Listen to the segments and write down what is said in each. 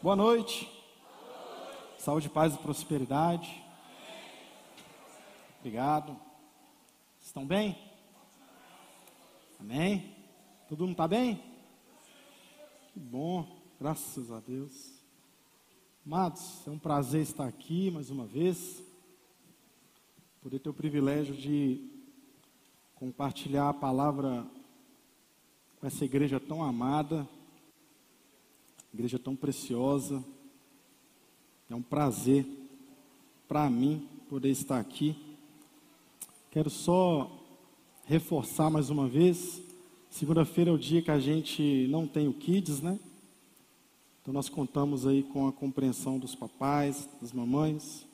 Boa noite. Saúde, paz e prosperidade. Obrigado. Estão bem? Amém? Todo mundo está bem? Que bom, graças a Deus. Amados, é um prazer estar aqui mais uma vez. Poder ter o privilégio de compartilhar a palavra com essa igreja tão amada, igreja tão preciosa. É um prazer para mim poder estar aqui. Quero só reforçar mais uma vez. Segunda-feira é o dia que a gente não tem o Kids, né? Então nós contamos aí com a compreensão dos papais, das mamães.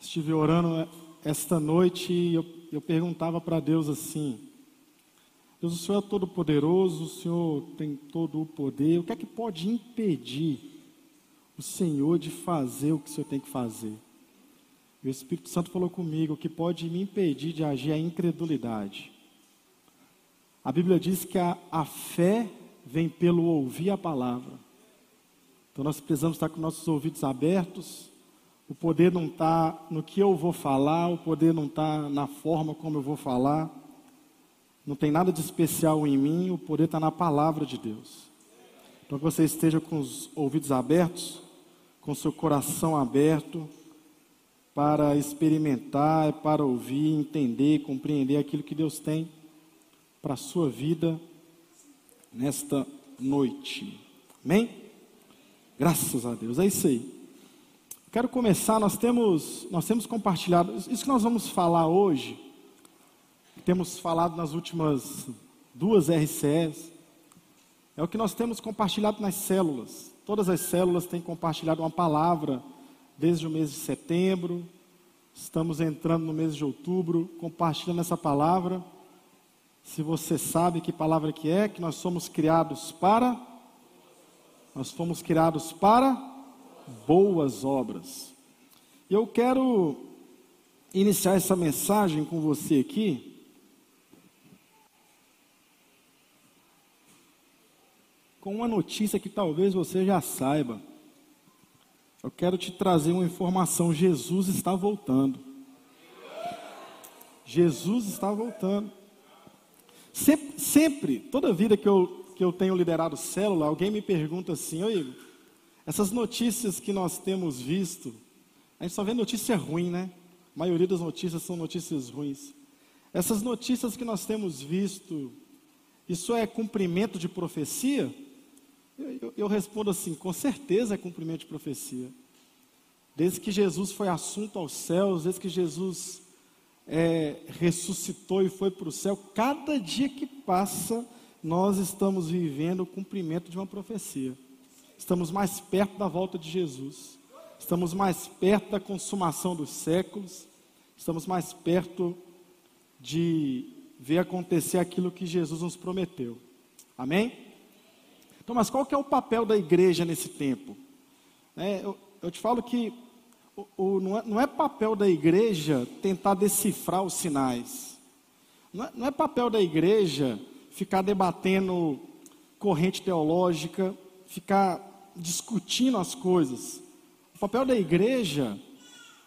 Estive orando esta noite e eu, eu perguntava para Deus assim: Deus, o Senhor é todo poderoso, o Senhor tem todo o poder, o que é que pode impedir o Senhor de fazer o que o Senhor tem que fazer? E o Espírito Santo falou comigo: o que pode me impedir de agir é a incredulidade. A Bíblia diz que a, a fé vem pelo ouvir a palavra. Então nós precisamos estar com nossos ouvidos abertos. O poder não está no que eu vou falar, o poder não está na forma como eu vou falar. Não tem nada de especial em mim, o poder está na palavra de Deus. Então que você esteja com os ouvidos abertos, com seu coração aberto, para experimentar, para ouvir, entender, compreender aquilo que Deus tem para a sua vida nesta noite. Amém? Graças a Deus. É isso aí. Quero começar, nós temos, nós temos compartilhado, isso que nós vamos falar hoje, temos falado nas últimas duas RCS, é o que nós temos compartilhado nas células. Todas as células têm compartilhado uma palavra desde o mês de setembro, estamos entrando no mês de outubro, compartilhando essa palavra. Se você sabe que palavra que é, que nós somos criados para nós fomos criados para boas obras. Eu quero iniciar essa mensagem com você aqui com uma notícia que talvez você já saiba. Eu quero te trazer uma informação: Jesus está voltando. Jesus está voltando. Sempre, sempre, toda vida que eu, que eu tenho liderado célula, alguém me pergunta assim, oi, essas notícias que nós temos visto, a gente só vê notícia ruim, né? A maioria das notícias são notícias ruins. Essas notícias que nós temos visto, isso é cumprimento de profecia? Eu, eu, eu respondo assim, com certeza é cumprimento de profecia. Desde que Jesus foi assunto aos céus, desde que Jesus é, ressuscitou e foi para o céu, cada dia que passa, nós estamos vivendo o cumprimento de uma profecia. Estamos mais perto da volta de Jesus, estamos mais perto da consumação dos séculos, estamos mais perto de ver acontecer aquilo que Jesus nos prometeu. Amém? Então, mas qual que é o papel da igreja nesse tempo? É, eu, eu te falo que o, o, não, é, não, é, papel da igreja tentar decifrar os sinais. Não é, não é papel da igreja ficar debatendo corrente teológica, ficar discutindo as coisas. O papel da igreja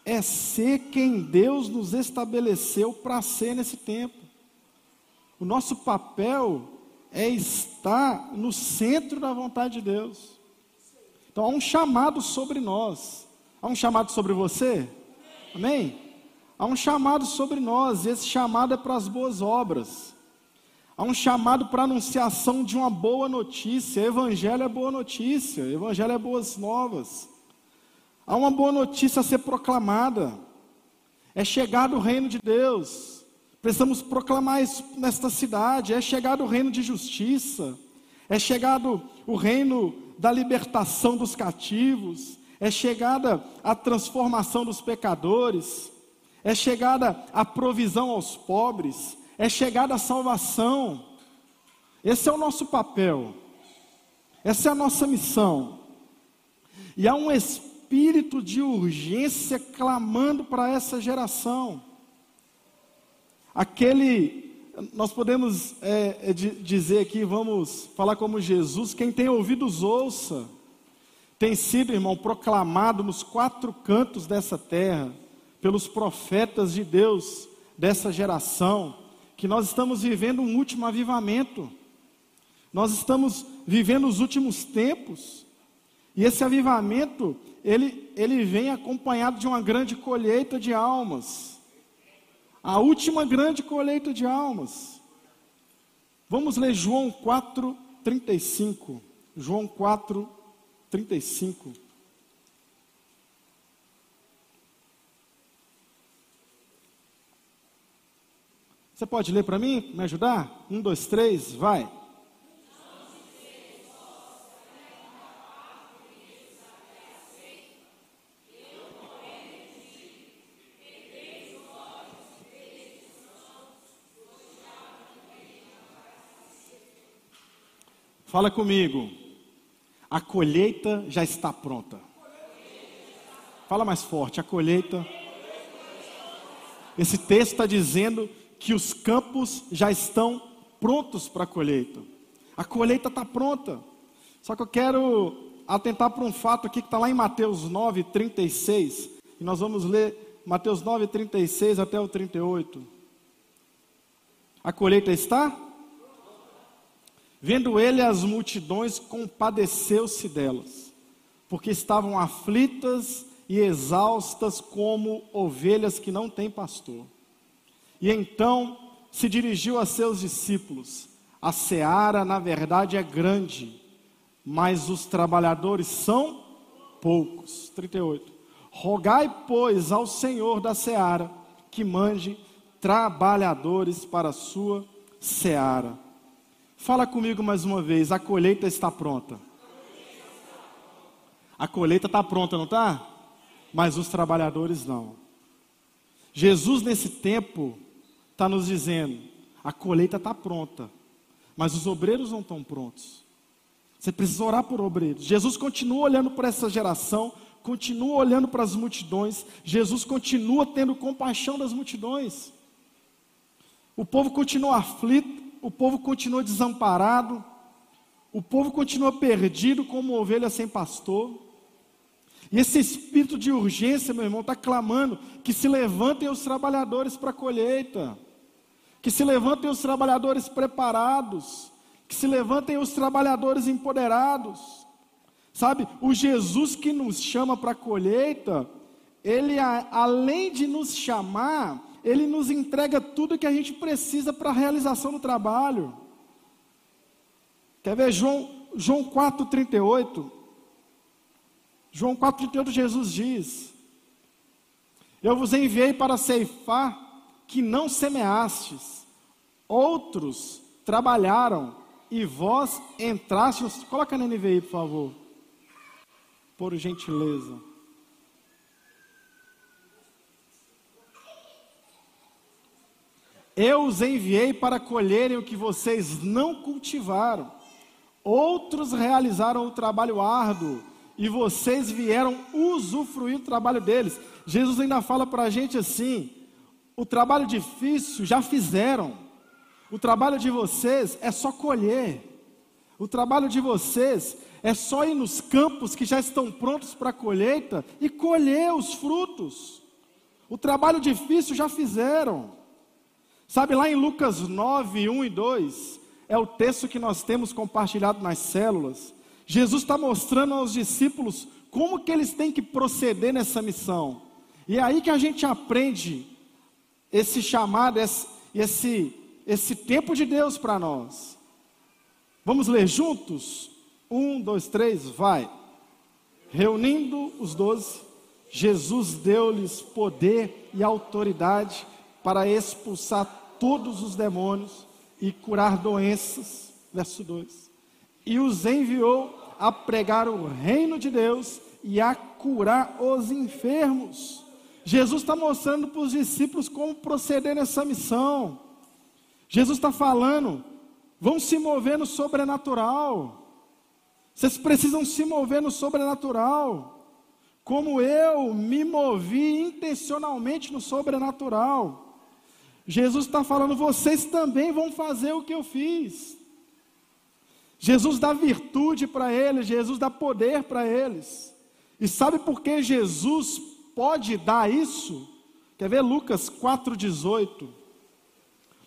é ser quem Deus nos estabeleceu para ser nesse tempo. O nosso papel é estar no centro da vontade de Deus. Então há um chamado sobre nós. Há um chamado sobre você? Amém? Há um chamado sobre nós, e esse chamado é para as boas obras. Há um chamado para a anunciação de uma boa notícia. Evangelho é boa notícia, Evangelho é boas novas. Há uma boa notícia a ser proclamada. É chegado o reino de Deus. Precisamos proclamar isso nesta cidade. É chegado o reino de justiça. É chegado o reino da libertação dos cativos é chegada a transformação dos pecadores, é chegada a provisão aos pobres, é chegada a salvação. Esse é o nosso papel, essa é a nossa missão. E há um espírito de urgência clamando para essa geração. Aquele, nós podemos é, é dizer aqui, vamos falar como Jesus: quem tem ouvidos, ouça. tem sido, irmão, proclamado nos quatro cantos dessa terra, pelos profetas de Deus dessa geração, que nós estamos vivendo um último avivamento. Nós estamos vivendo os últimos tempos. E esse avivamento, ele, ele vem acompanhado de uma grande colheita de almas. A última grande colheita de almas. Vamos ler João 4, 35. João 4, 35. Você pode ler para mim, me ajudar? Um, dois, três, vai. Fala comigo. A colheita já está pronta. Fala mais forte. A colheita. Esse texto está dizendo que os campos já estão prontos para a colheita. A colheita está pronta. Só que eu quero atentar para um fato aqui que está lá em Mateus 9, 36. E nós vamos ler Mateus 9, 36 até o 38. A colheita está? Vendo ele as multidões, compadeceu-se delas, porque estavam aflitas e exaustas como ovelhas que não têm pastor. E então se dirigiu a seus discípulos: A seara, na verdade, é grande, mas os trabalhadores são poucos. 38. Rogai, pois, ao Senhor da seara que mande trabalhadores para a sua seara. Fala comigo mais uma vez, a colheita está pronta. A colheita está pronta, não está? Mas os trabalhadores não. Jesus, nesse tempo, está nos dizendo: a colheita está pronta, mas os obreiros não estão prontos. Você precisa orar por obreiros. Jesus continua olhando para essa geração, continua olhando para as multidões, Jesus continua tendo compaixão das multidões. O povo continua aflito, o povo continua desamparado, o povo continua perdido como ovelha sem pastor. E esse espírito de urgência, meu irmão, está clamando que se levantem os trabalhadores para a colheita, que se levantem os trabalhadores preparados, que se levantem os trabalhadores empoderados. Sabe, o Jesus que nos chama para a colheita, ele além de nos chamar, ele nos entrega tudo que a gente precisa para a realização do trabalho. Quer ver João, João 4,38? João 4,38 Jesus diz: Eu vos enviei para ceifar que não semeastes, outros trabalharam e vós entrastes. Coloca na NVI, por favor, por gentileza. Eu os enviei para colherem o que vocês não cultivaram. Outros realizaram o trabalho árduo e vocês vieram usufruir do trabalho deles. Jesus ainda fala para a gente assim: o trabalho difícil já fizeram, o trabalho de vocês é só colher, o trabalho de vocês é só ir nos campos que já estão prontos para a colheita e colher os frutos. O trabalho difícil já fizeram. Sabe, lá em Lucas 9, 1 e 2, é o texto que nós temos compartilhado nas células. Jesus está mostrando aos discípulos como que eles têm que proceder nessa missão. E é aí que a gente aprende esse chamado, esse, esse, esse tempo de Deus para nós. Vamos ler juntos? Um, dois, três, vai. Reunindo os doze, Jesus deu-lhes poder e autoridade para expulsar todos os demônios e curar doenças. Verso 2. E os enviou a pregar o reino de Deus e a curar os enfermos. Jesus está mostrando para os discípulos como proceder nessa missão. Jesus está falando, vão se mover no sobrenatural. Vocês precisam se mover no sobrenatural. Como eu me movi intencionalmente no sobrenatural. Jesus está falando, vocês também vão fazer o que eu fiz. Jesus dá virtude para eles, Jesus dá poder para eles. E sabe por que Jesus pode dar isso? Quer ver Lucas 4,18?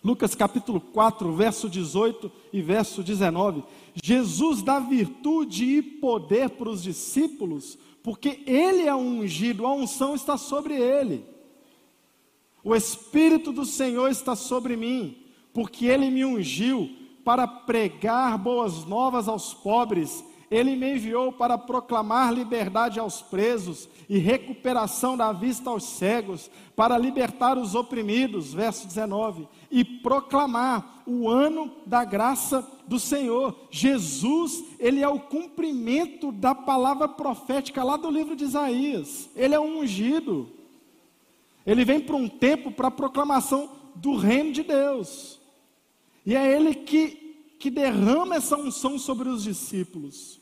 Lucas capítulo 4, verso 18 e verso 19. Jesus dá virtude e poder para os discípulos, porque ele é ungido, a unção está sobre ele. O Espírito do Senhor está sobre mim, porque ele me ungiu para pregar boas novas aos pobres, ele me enviou para proclamar liberdade aos presos e recuperação da vista aos cegos, para libertar os oprimidos, verso 19, e proclamar o ano da graça do Senhor. Jesus, ele é o cumprimento da palavra profética lá do livro de Isaías. Ele é um ungido. Ele vem para um tempo para a proclamação do reino de Deus. E é ele que, que derrama essa unção sobre os discípulos.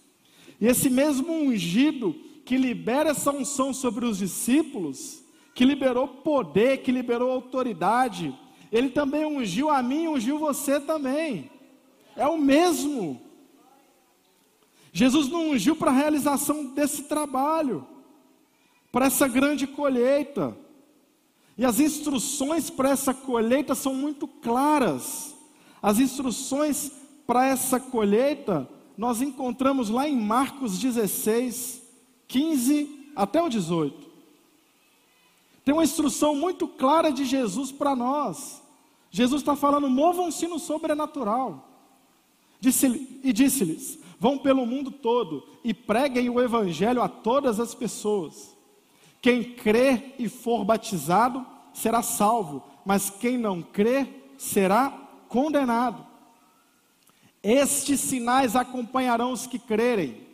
E esse mesmo ungido que libera essa unção sobre os discípulos, que liberou poder, que liberou autoridade, ele também ungiu a mim, ungiu você também. É o mesmo. Jesus não ungiu para a realização desse trabalho, para essa grande colheita. E as instruções para essa colheita são muito claras. As instruções para essa colheita nós encontramos lá em Marcos 16, 15 até o 18. Tem uma instrução muito clara de Jesus para nós. Jesus está falando: movam-se no sobrenatural. Disse, e disse-lhes: vão pelo mundo todo e preguem o evangelho a todas as pessoas. Quem crer e for batizado será salvo, mas quem não crer será condenado. Estes sinais acompanharão os que crerem.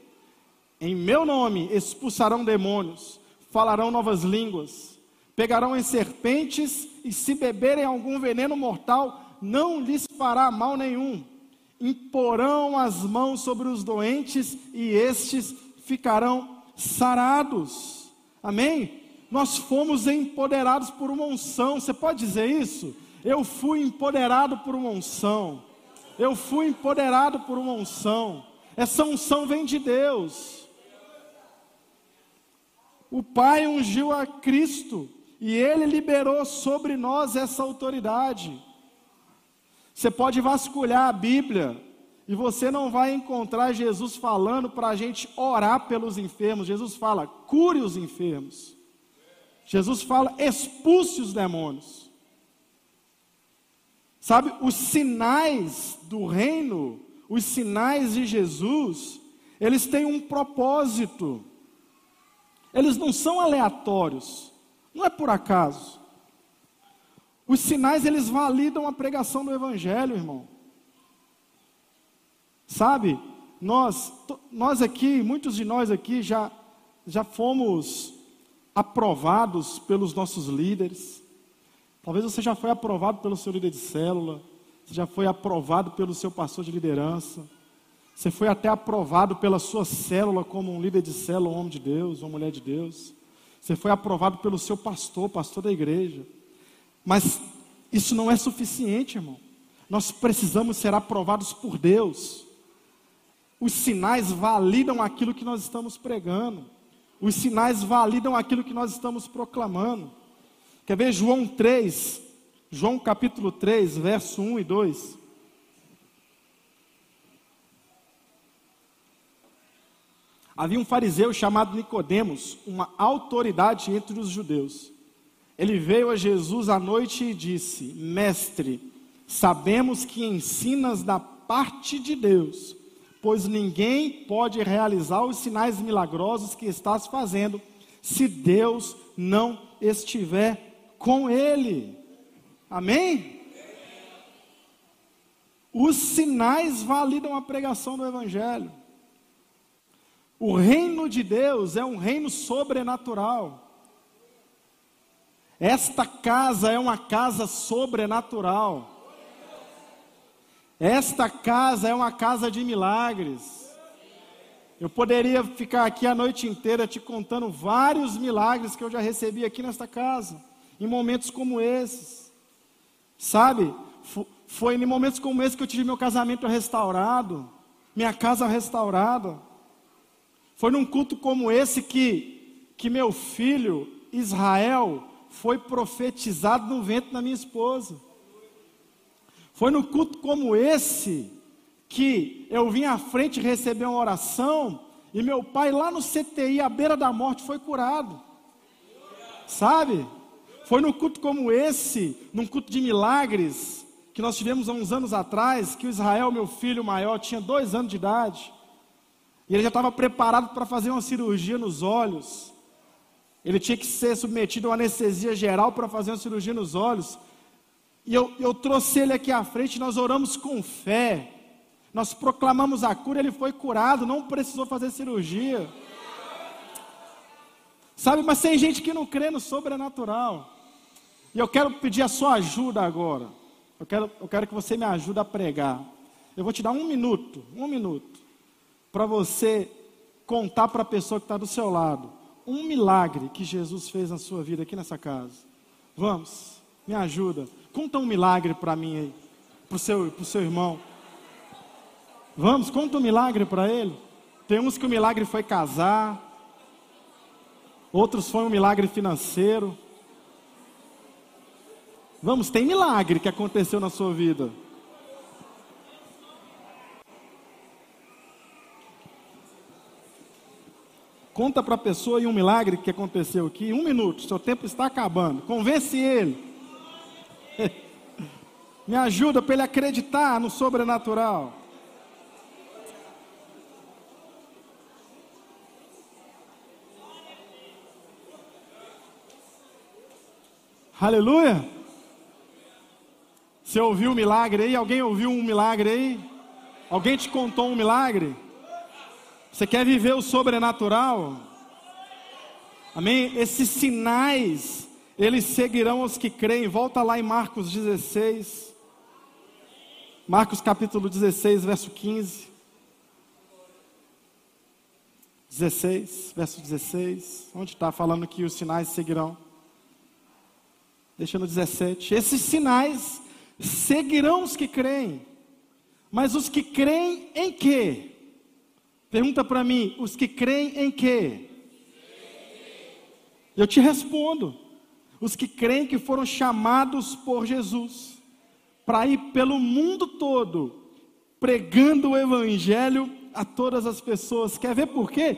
Em meu nome expulsarão demônios, falarão novas línguas, pegarão em serpentes e se beberem algum veneno mortal, não lhes fará mal nenhum. Imporão as mãos sobre os doentes e estes ficarão sarados. Amém? Nós fomos empoderados por uma unção. Você pode dizer isso? Eu fui empoderado por uma unção. Eu fui empoderado por uma unção. Essa unção vem de Deus. O Pai ungiu a Cristo e Ele liberou sobre nós essa autoridade. Você pode vasculhar a Bíblia e você não vai encontrar Jesus falando para a gente orar pelos enfermos. Jesus fala, cure os enfermos. Jesus fala, expulse os demônios. Sabe, os sinais do reino, os sinais de Jesus, eles têm um propósito. Eles não são aleatórios. Não é por acaso. Os sinais eles validam a pregação do evangelho, irmão. Sabe? Nós, nós aqui, muitos de nós aqui já já fomos aprovados pelos nossos líderes. Talvez você já foi aprovado pelo seu líder de célula, você já foi aprovado pelo seu pastor de liderança, você foi até aprovado pela sua célula como um líder de célula, um homem de Deus, uma mulher de Deus. Você foi aprovado pelo seu pastor, pastor da igreja. Mas isso não é suficiente, irmão. Nós precisamos ser aprovados por Deus. Os sinais validam aquilo que nós estamos pregando. Os sinais validam aquilo que nós estamos proclamando. Quer ver João 3, João capítulo 3, verso 1 e 2. Havia um fariseu chamado Nicodemos, uma autoridade entre os judeus. Ele veio a Jesus à noite e disse: Mestre, sabemos que ensinas da parte de Deus, pois ninguém pode realizar os sinais milagrosos que estás fazendo se Deus não estiver com Ele. Amém? Os sinais validam a pregação do Evangelho. O reino de Deus é um reino sobrenatural. Esta casa é uma casa sobrenatural. Esta casa é uma casa de milagres. Eu poderia ficar aqui a noite inteira te contando vários milagres que eu já recebi aqui nesta casa em momentos como esses. Sabe? Foi em momentos como esse que eu tive meu casamento restaurado. minha casa restaurada. Foi num culto como esse que, que meu filho, Israel, foi profetizado no ventre da minha esposa. Foi no culto como esse que eu vim à frente receber uma oração e meu pai lá no CTI, à beira da morte, foi curado. Sabe? Foi num culto como esse, num culto de milagres, que nós tivemos há uns anos atrás, que o Israel, meu filho maior, tinha dois anos de idade. E ele já estava preparado para fazer uma cirurgia nos olhos. Ele tinha que ser submetido a uma anestesia geral para fazer uma cirurgia nos olhos. E eu, eu trouxe ele aqui à frente, nós oramos com fé. Nós proclamamos a cura, ele foi curado, não precisou fazer cirurgia. Sabe, mas tem gente que não crê no sobrenatural. E eu quero pedir a sua ajuda agora. Eu quero, eu quero que você me ajude a pregar. Eu vou te dar um minuto, um minuto, para você contar para a pessoa que está do seu lado um milagre que Jesus fez na sua vida aqui nessa casa. Vamos, me ajuda. Conta um milagre para mim aí, para o seu, seu irmão. Vamos, conta um milagre para ele. Tem uns que o milagre foi casar, outros foi um milagre financeiro. Vamos, tem milagre que aconteceu na sua vida. Conta para a pessoa e um milagre que aconteceu aqui. Um minuto, seu tempo está acabando. Convence ele. Me ajuda para ele acreditar no sobrenatural. Aleluia. Você ouviu um milagre aí? Alguém ouviu um milagre aí? Alguém te contou um milagre? Você quer viver o sobrenatural? Amém? Esses sinais, eles seguirão os que creem. Volta lá em Marcos 16. Marcos capítulo 16, verso 15. 16, verso 16. Onde está falando que os sinais seguirão? Deixa no 17. Esses sinais seguirão os que creem. Mas os que creem em quê? Pergunta para mim, os que creem em quê? Eu te respondo. Os que creem que foram chamados por Jesus para ir pelo mundo todo pregando o evangelho a todas as pessoas. Quer ver por quê?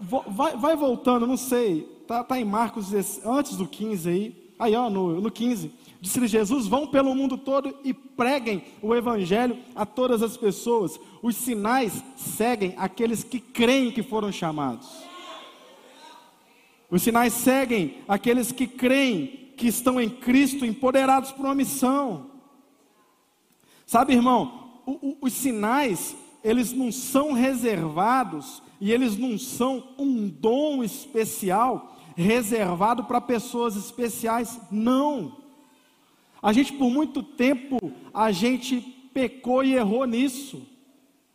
Vai, vai voltando, não sei. Tá, tá em Marcos antes do 15 aí. Aí, ó, no, no 15. Disse Jesus: vão pelo mundo todo e preguem o evangelho a todas as pessoas. Os sinais seguem aqueles que creem que foram chamados. Os sinais seguem aqueles que creem que estão em Cristo, empoderados por uma missão. Sabe, irmão, o, o, os sinais, eles não são reservados e eles não são um dom especial reservado para pessoas especiais. Não. A gente por muito tempo a gente pecou e errou nisso.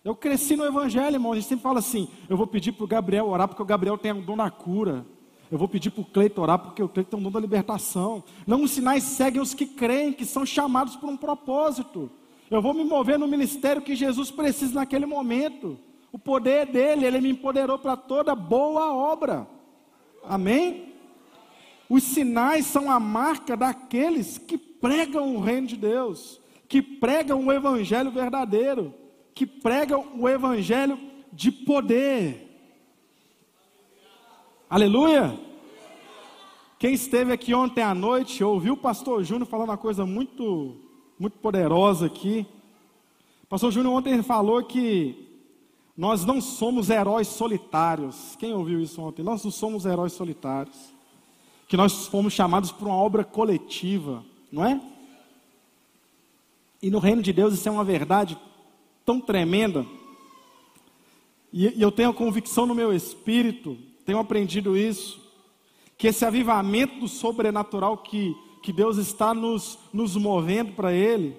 Eu cresci no evangelho, irmão. A gente sempre fala assim: eu vou pedir para o Gabriel orar porque o Gabriel tem um dom da cura. Eu vou pedir para o Cleito orar porque o Cleito tem um dom da libertação. Não, os sinais seguem os que creem, que são chamados por um propósito. Eu vou me mover no ministério que Jesus precisa naquele momento. O poder dele, ele me empoderou para toda boa obra. Amém? Os sinais são a marca daqueles que pregam o reino de Deus, que pregam o evangelho verdadeiro, que pregam o evangelho de poder. Aleluia! Quem esteve aqui ontem à noite ouviu o pastor Júnior falando uma coisa muito, muito poderosa aqui. O pastor Júnior ontem falou que nós não somos heróis solitários. Quem ouviu isso ontem? Nós não somos heróis solitários. Que nós fomos chamados para uma obra coletiva não é? E no reino de Deus isso é uma verdade tão tremenda. E eu tenho a convicção no meu espírito, tenho aprendido isso, que esse avivamento do sobrenatural que, que Deus está nos, nos movendo para Ele,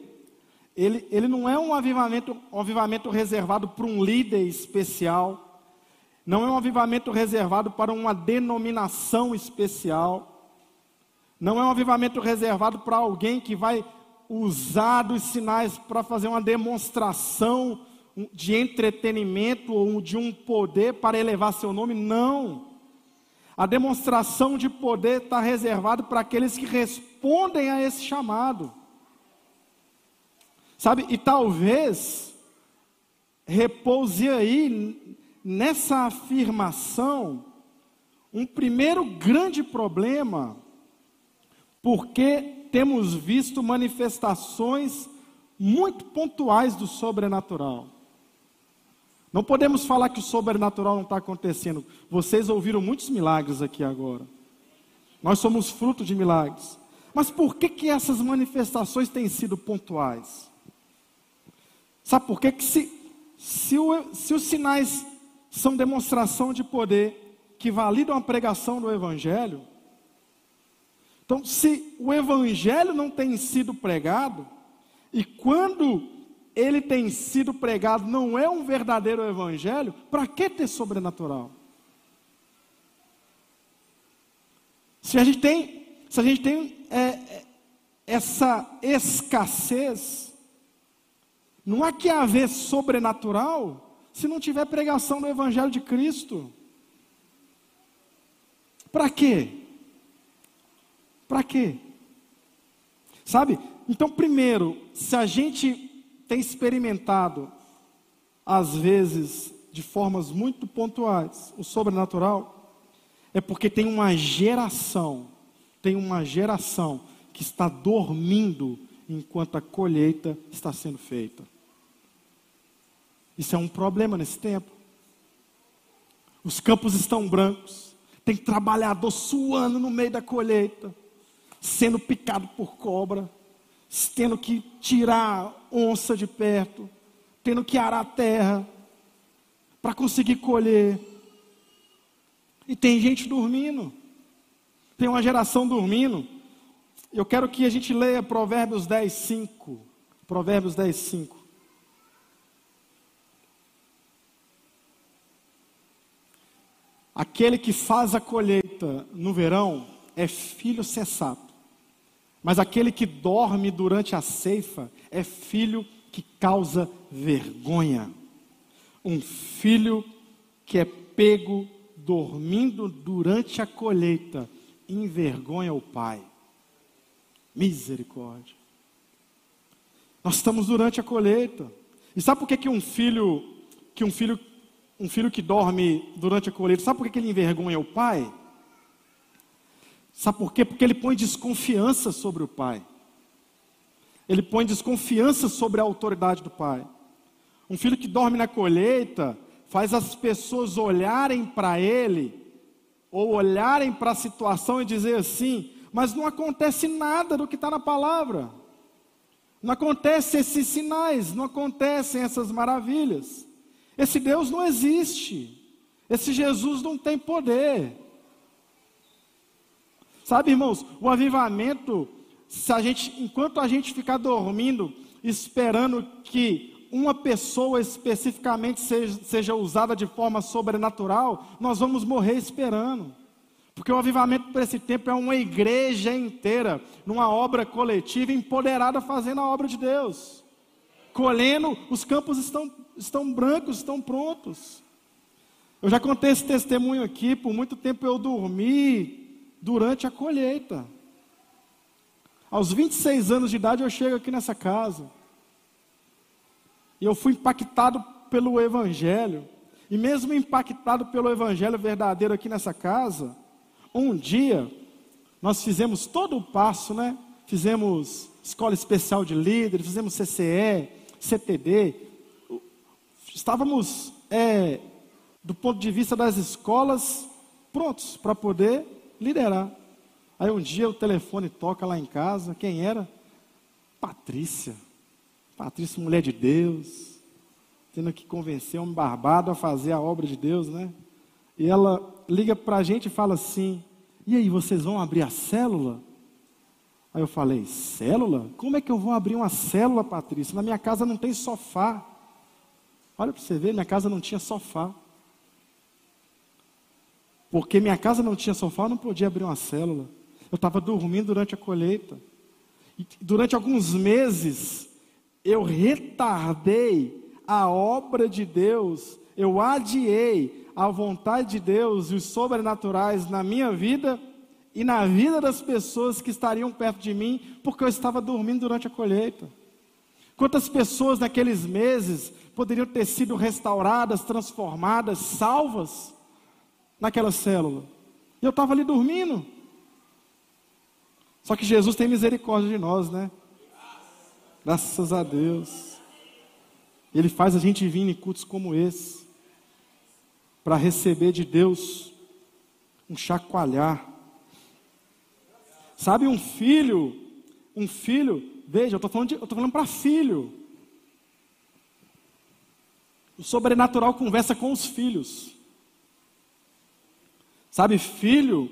ele, ele não é um avivamento, um avivamento reservado para um líder especial, não é um avivamento reservado para uma denominação especial, não é um avivamento reservado para alguém que vai usar dos sinais para fazer uma demonstração, de entretenimento ou de um poder para elevar seu nome, não. A demonstração de poder está reservado para aqueles que respondem a esse chamado. Sabe? E talvez repouse aí nessa afirmação um primeiro grande problema, porque temos visto manifestações muito pontuais do sobrenatural. Não podemos falar que o sobrenatural não está acontecendo. Vocês ouviram muitos milagres aqui agora. Nós somos fruto de milagres. Mas por que, que essas manifestações têm sido pontuais? Sabe por quê? que se, se, o, se os sinais são demonstração de poder que validam a pregação do Evangelho, então se o Evangelho não tem sido pregado, e quando ele tem sido pregado não é um verdadeiro evangelho, para que ter sobrenatural? Se a gente tem, se a gente tem é, é, essa escassez, não há que haver sobrenatural se não tiver pregação do Evangelho de Cristo. Para quê? Para quê? Sabe? Então, primeiro, se a gente tem experimentado, às vezes, de formas muito pontuais, o sobrenatural, é porque tem uma geração, tem uma geração que está dormindo enquanto a colheita está sendo feita. Isso é um problema nesse tempo. Os campos estão brancos, tem trabalhador suando no meio da colheita, sendo picado por cobra, tendo que tirar onça de perto, tendo que arar a terra para conseguir colher. E tem gente dormindo. Tem uma geração dormindo. Eu quero que a gente leia Provérbios 10, 5. Provérbios 10, 5. Aquele que faz a colheita no verão é filho sensato mas aquele que dorme durante a ceifa é filho que causa vergonha. Um filho que é pego dormindo durante a colheita envergonha o pai. Misericórdia. Nós estamos durante a colheita. E sabe por que, que um filho que um filho um filho que dorme durante a colheita, sabe por que, que ele envergonha o pai? Sabe por quê? Porque ele põe desconfiança sobre o pai. Ele põe desconfiança sobre a autoridade do pai. Um filho que dorme na colheita faz as pessoas olharem para ele, ou olharem para a situação e dizer assim: mas não acontece nada do que está na palavra. Não acontecem esses sinais, não acontecem essas maravilhas. Esse Deus não existe. Esse Jesus não tem poder. Sabe, irmãos, o avivamento, se a gente, enquanto a gente ficar dormindo, esperando que uma pessoa especificamente seja, seja usada de forma sobrenatural, nós vamos morrer esperando. Porque o avivamento para esse tempo é uma igreja inteira, numa obra coletiva, empoderada, fazendo a obra de Deus. Colhendo, os campos estão, estão brancos, estão prontos. Eu já contei esse testemunho aqui, por muito tempo eu dormi, durante a colheita. Aos 26 anos de idade eu chego aqui nessa casa. E eu fui impactado pelo Evangelho. E mesmo impactado pelo Evangelho verdadeiro aqui nessa casa, um dia nós fizemos todo o passo, né? Fizemos escola especial de líderes, fizemos CCE, CTD. Estávamos, é, do ponto de vista das escolas, prontos para poder liderar. Aí um dia o telefone toca lá em casa, quem era? Patrícia. Patrícia, mulher de Deus, tendo que convencer um barbado a fazer a obra de Deus, né? E ela liga para a gente e fala assim: E aí, vocês vão abrir a célula? Aí eu falei: Célula? Como é que eu vou abrir uma célula, Patrícia? Na minha casa não tem sofá. Olha para você ver, minha casa não tinha sofá. Porque minha casa não tinha sofá, eu não podia abrir uma célula. Eu estava dormindo durante a colheita. E durante alguns meses, eu retardei a obra de Deus, eu adiei a vontade de Deus e os sobrenaturais na minha vida e na vida das pessoas que estariam perto de mim, porque eu estava dormindo durante a colheita. Quantas pessoas naqueles meses poderiam ter sido restauradas, transformadas, salvas naquela célula? E eu estava ali dormindo. Só que Jesus tem misericórdia de nós, né? Graças a Deus. Ele faz a gente vir em cultos como esse, para receber de Deus um chacoalhar. Sabe, um filho, um filho, veja, eu estou falando, falando para filho. O sobrenatural conversa com os filhos. Sabe, filho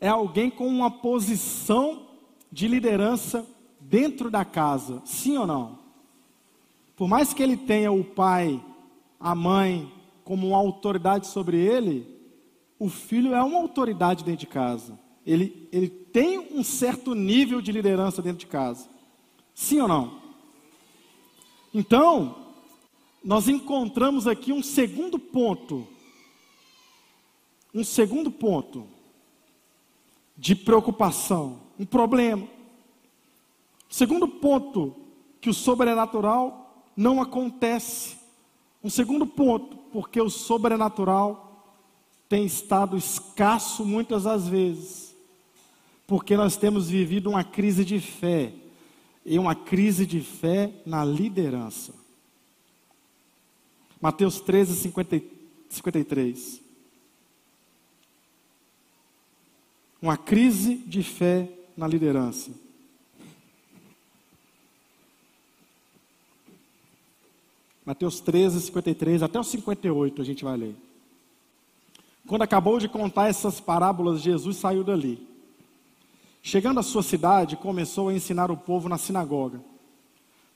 é alguém com uma posição de liderança dentro da casa, sim ou não? Por mais que ele tenha o pai, a mãe, como uma autoridade sobre ele, o filho é uma autoridade dentro de casa. Ele, ele tem um certo nível de liderança dentro de casa. Sim ou não? Então, nós encontramos aqui um segundo ponto. Um segundo ponto de preocupação, um problema. Segundo ponto que o sobrenatural não acontece. Um segundo ponto, porque o sobrenatural tem estado escasso muitas das vezes. Porque nós temos vivido uma crise de fé, e uma crise de fé na liderança. Mateus 13, 50, 53. Uma crise de fé na liderança. Mateus 13, 53 até o 58 a gente vai ler. Quando acabou de contar essas parábolas, Jesus saiu dali. Chegando à sua cidade, começou a ensinar o povo na sinagoga.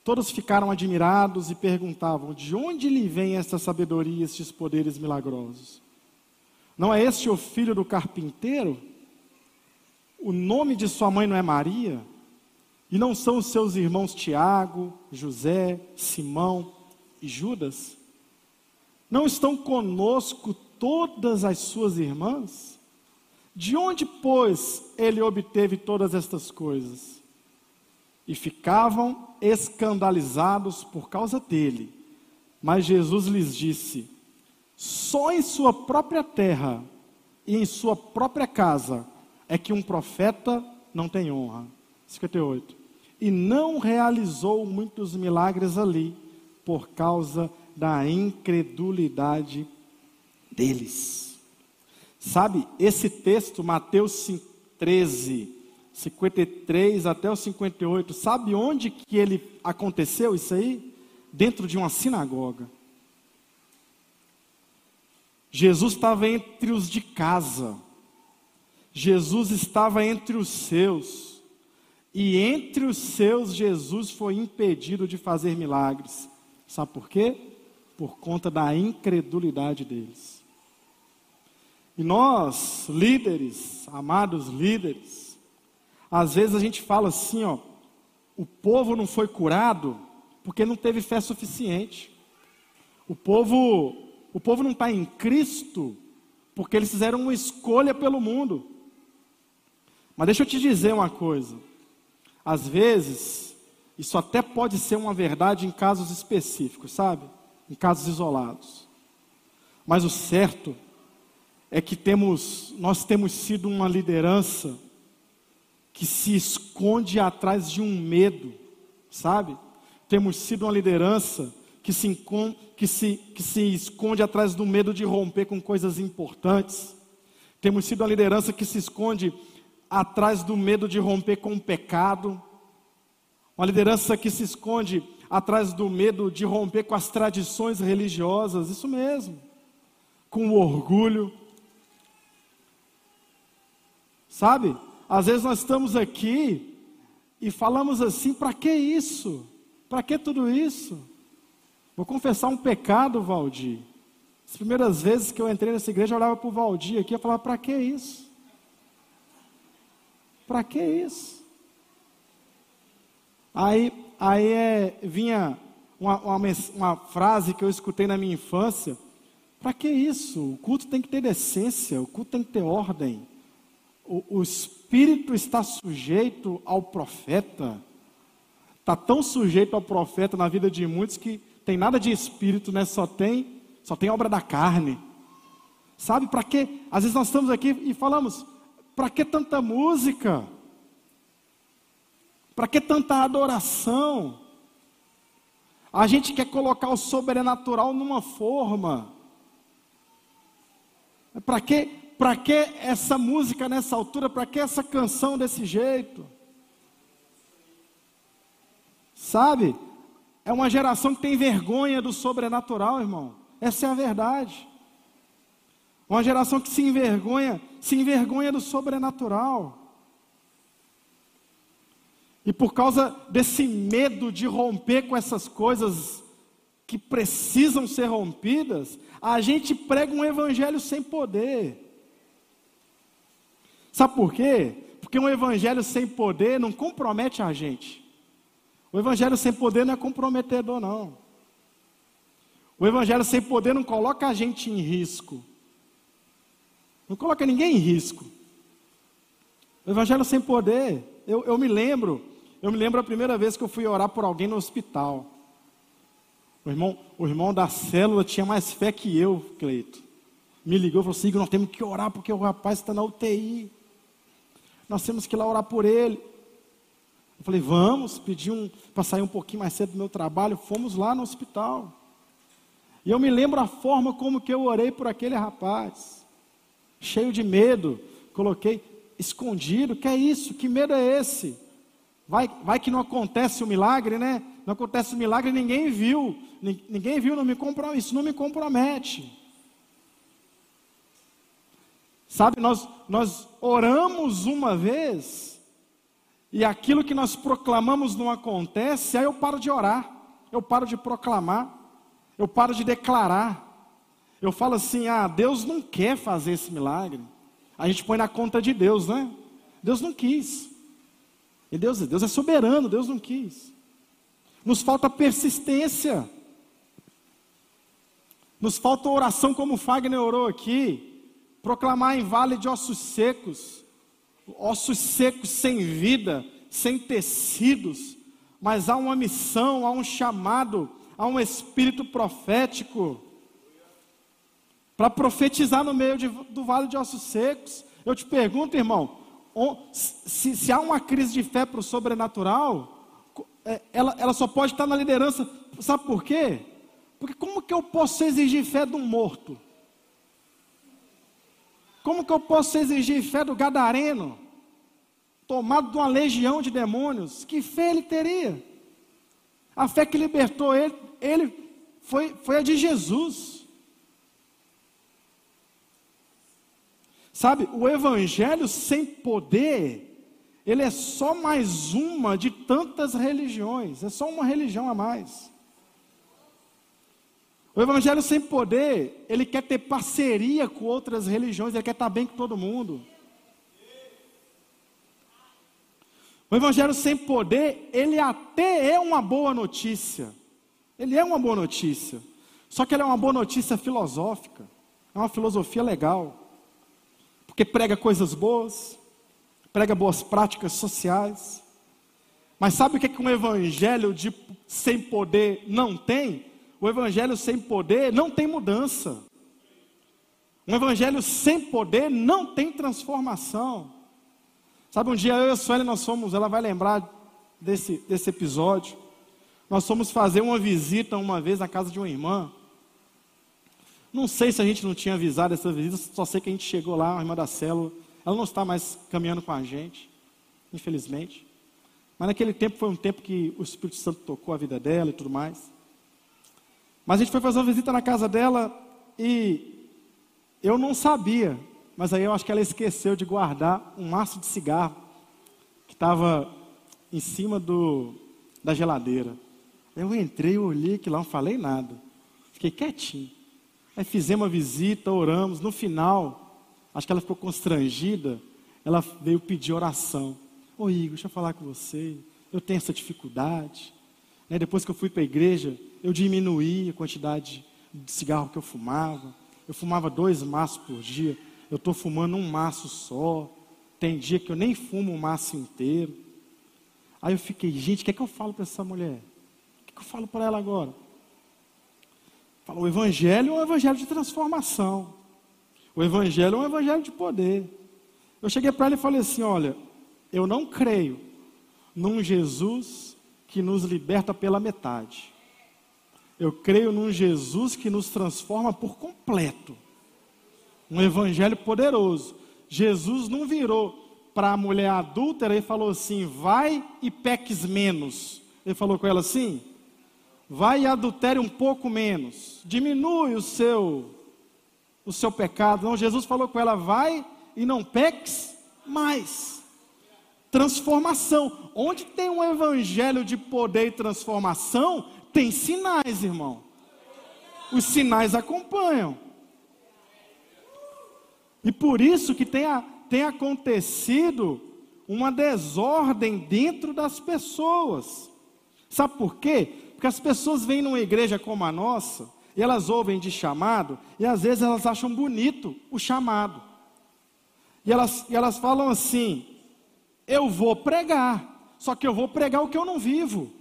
Todos ficaram admirados e perguntavam: de onde lhe vem esta sabedoria, estes poderes milagrosos? Não é este o filho do carpinteiro? O nome de sua mãe não é Maria? E não são os seus irmãos Tiago, José, Simão, e Judas? Não estão conosco todas as suas irmãs? De onde, pois, ele obteve todas estas coisas? E ficavam escandalizados por causa dele. Mas Jesus lhes disse: Só em sua própria terra e em sua própria casa é que um profeta não tem honra. 58. E não realizou muitos milagres ali por causa da incredulidade deles. Sabe, esse texto, Mateus 13, 53 até o 58, sabe onde que ele aconteceu isso aí? Dentro de uma sinagoga. Jesus estava entre os de casa. Jesus estava entre os seus. E entre os seus, Jesus foi impedido de fazer milagres. Sabe por quê? Por conta da incredulidade deles. E nós, líderes, amados líderes, às vezes a gente fala assim, ó, o povo não foi curado porque não teve fé suficiente. O povo, o povo não está em Cristo porque eles fizeram uma escolha pelo mundo. Mas deixa eu te dizer uma coisa. Às vezes, isso até pode ser uma verdade em casos específicos, sabe? Em casos isolados. Mas o certo é que temos, nós temos sido uma liderança que se esconde atrás de um medo, sabe? Temos sido uma liderança que se, que se, que se esconde atrás do medo de romper com coisas importantes. Temos sido uma liderança que se esconde atrás do medo de romper com o pecado. Uma liderança que se esconde atrás do medo de romper com as tradições religiosas, isso mesmo, com o orgulho. Sabe? Às vezes nós estamos aqui e falamos assim: para que isso? Para que tudo isso? Vou confessar um pecado, Valdir. As primeiras vezes que eu entrei nessa igreja, eu olhava para o Valdir aqui e falava: para que isso? Para que isso? Aí, aí é, vinha uma, uma, uma frase que eu escutei na minha infância. Para que isso? O culto tem que ter decência, o culto tem que ter ordem. O, o espírito está sujeito ao profeta. Está tão sujeito ao profeta na vida de muitos que tem nada de espírito, né? Só tem, só tem obra da carne. Sabe para quê? Às vezes nós estamos aqui e falamos: para que tanta música? Para que tanta adoração? A gente quer colocar o sobrenatural numa forma. Para que, para que essa música nessa altura? Para que essa canção desse jeito? Sabe? É uma geração que tem vergonha do sobrenatural, irmão. Essa é a verdade. Uma geração que se envergonha, se envergonha do sobrenatural. E por causa desse medo de romper com essas coisas que precisam ser rompidas, a gente prega um evangelho sem poder. Sabe por quê? Porque um evangelho sem poder não compromete a gente. O evangelho sem poder não é comprometedor, não. O evangelho sem poder não coloca a gente em risco. Não coloca ninguém em risco. O evangelho sem poder, eu, eu me lembro, eu me lembro a primeira vez que eu fui orar por alguém no hospital. O irmão, o irmão da célula tinha mais fé que eu, Cleito. Me ligou e falou assim: nós temos que orar porque o rapaz está na UTI. Nós temos que ir lá orar por ele. Eu falei, vamos, pedi um, para sair um pouquinho mais cedo do meu trabalho, fomos lá no hospital. E eu me lembro a forma como que eu orei por aquele rapaz. Cheio de medo, coloquei escondido, que é isso? Que medo é esse? Vai, vai que não acontece o milagre, né? Não acontece o milagre, ninguém viu. Ninguém viu, não me compromete, isso não me compromete. Sabe, nós, nós oramos uma vez e aquilo que nós proclamamos não acontece, aí eu paro de orar, eu paro de proclamar, eu paro de declarar. Eu falo assim: ah, Deus não quer fazer esse milagre. A gente põe na conta de Deus, né? Deus não quis. E Deus, Deus é soberano, Deus não quis. Nos falta persistência. Nos falta oração como Fagner orou aqui. Proclamar em vale de ossos secos. Ossos secos sem vida, sem tecidos. Mas há uma missão, há um chamado, há um espírito profético. Para profetizar no meio de, do vale de ossos secos. Eu te pergunto, irmão, se, se há uma crise de fé para o sobrenatural, é, ela, ela só pode estar na liderança. Sabe por quê? Porque como que eu posso exigir fé de um morto? Como que eu posso exigir fé do gadareno? Tomado de uma legião de demônios? Que fé ele teria? A fé que libertou ele, ele foi, foi a de Jesus. Sabe, o evangelho sem poder, ele é só mais uma de tantas religiões, é só uma religião a mais. O evangelho sem poder, ele quer ter parceria com outras religiões, ele quer estar bem com todo mundo. O evangelho sem poder, ele até é uma boa notícia. Ele é uma boa notícia. Só que ele é uma boa notícia filosófica. É uma filosofia legal porque prega coisas boas, prega boas práticas sociais. Mas sabe o que, é que um evangelho de, sem poder não tem? O evangelho sem poder não tem mudança. Um evangelho sem poder não tem transformação. Sabe, um dia eu e a Sueli, nós fomos, ela vai lembrar desse, desse episódio. Nós fomos fazer uma visita uma vez na casa de uma irmã. Não sei se a gente não tinha avisado essa visita, só sei que a gente chegou lá, a irmã da célula. Ela não está mais caminhando com a gente, infelizmente. Mas naquele tempo foi um tempo que o Espírito Santo tocou a vida dela e tudo mais. Mas a gente foi fazer uma visita na casa dela e eu não sabia, mas aí eu acho que ela esqueceu de guardar um maço de cigarro que estava em cima do, da geladeira. Eu entrei, olhei que lá, não falei nada. Fiquei quietinho. Aí fizemos uma visita, oramos. No final, acho que ela ficou constrangida. Ela veio pedir oração. Ô Igor, deixa eu falar com você. Eu tenho essa dificuldade. Né? Depois que eu fui para a igreja, eu diminuí a quantidade de cigarro que eu fumava. Eu fumava dois maços por dia. Eu estou fumando um maço só. Tem dia que eu nem fumo um maço inteiro. Aí eu fiquei, gente, o que é que eu falo para essa mulher? O que, é que eu falo para ela agora? Fala, o evangelho é um evangelho de transformação. O evangelho é um evangelho de poder. Eu cheguei para ela e falei assim: olha, eu não creio num Jesus que nos liberta pela metade. Eu creio num Jesus que nos transforma por completo. Um evangelho poderoso. Jesus não virou para a mulher adúltera e falou assim: vai e peques menos. Ele falou com ela assim: vai e adultere um pouco menos. Diminui o seu o seu pecado. Não, Jesus falou com ela: vai e não peques mais. Transformação. Onde tem um evangelho de poder e transformação, tem sinais, irmão. Os sinais acompanham. E por isso que tem, a, tem acontecido uma desordem dentro das pessoas. Sabe por quê? Porque as pessoas vêm numa igreja como a nossa, e elas ouvem de chamado, e às vezes elas acham bonito o chamado. E elas, e elas falam assim: eu vou pregar, só que eu vou pregar o que eu não vivo.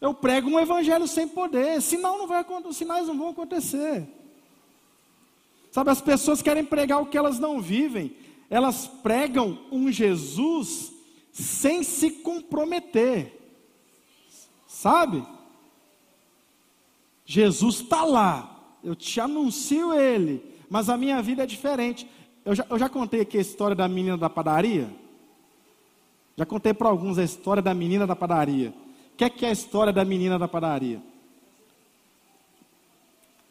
Eu prego um evangelho sem poder, sinal não vai, os sinais não vão acontecer. Sabe, as pessoas querem pregar o que elas não vivem, elas pregam um Jesus sem se comprometer, sabe? Jesus está lá, eu te anuncio ele, mas a minha vida é diferente. Eu já, eu já contei aqui a história da menina da padaria. Já contei para alguns a história da menina da padaria. O que é, que é a história da menina da padaria?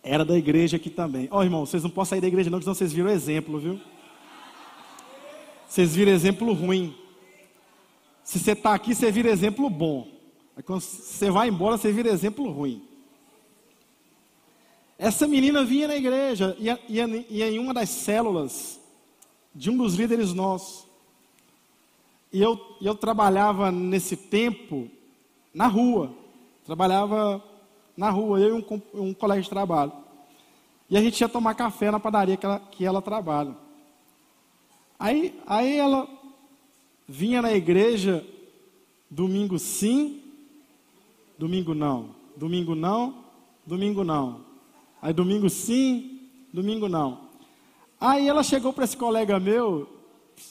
Era da igreja aqui também. Ó, oh, irmão, vocês não podem sair da igreja, não, senão vocês viram exemplo, viu? Vocês viram exemplo ruim. Se você está aqui, você vira exemplo bom. Aí quando você vai embora, você vira exemplo ruim. Essa menina vinha na igreja, ia, ia, ia em uma das células de um dos líderes nossos. E eu, eu trabalhava nesse tempo na rua. Trabalhava na rua, eu e um, um colega de trabalho. E a gente ia tomar café na padaria que ela, que ela trabalha. Aí, aí ela vinha na igreja domingo sim, domingo não. Domingo não, domingo não. Aí domingo sim, domingo não. Aí ela chegou para esse colega meu,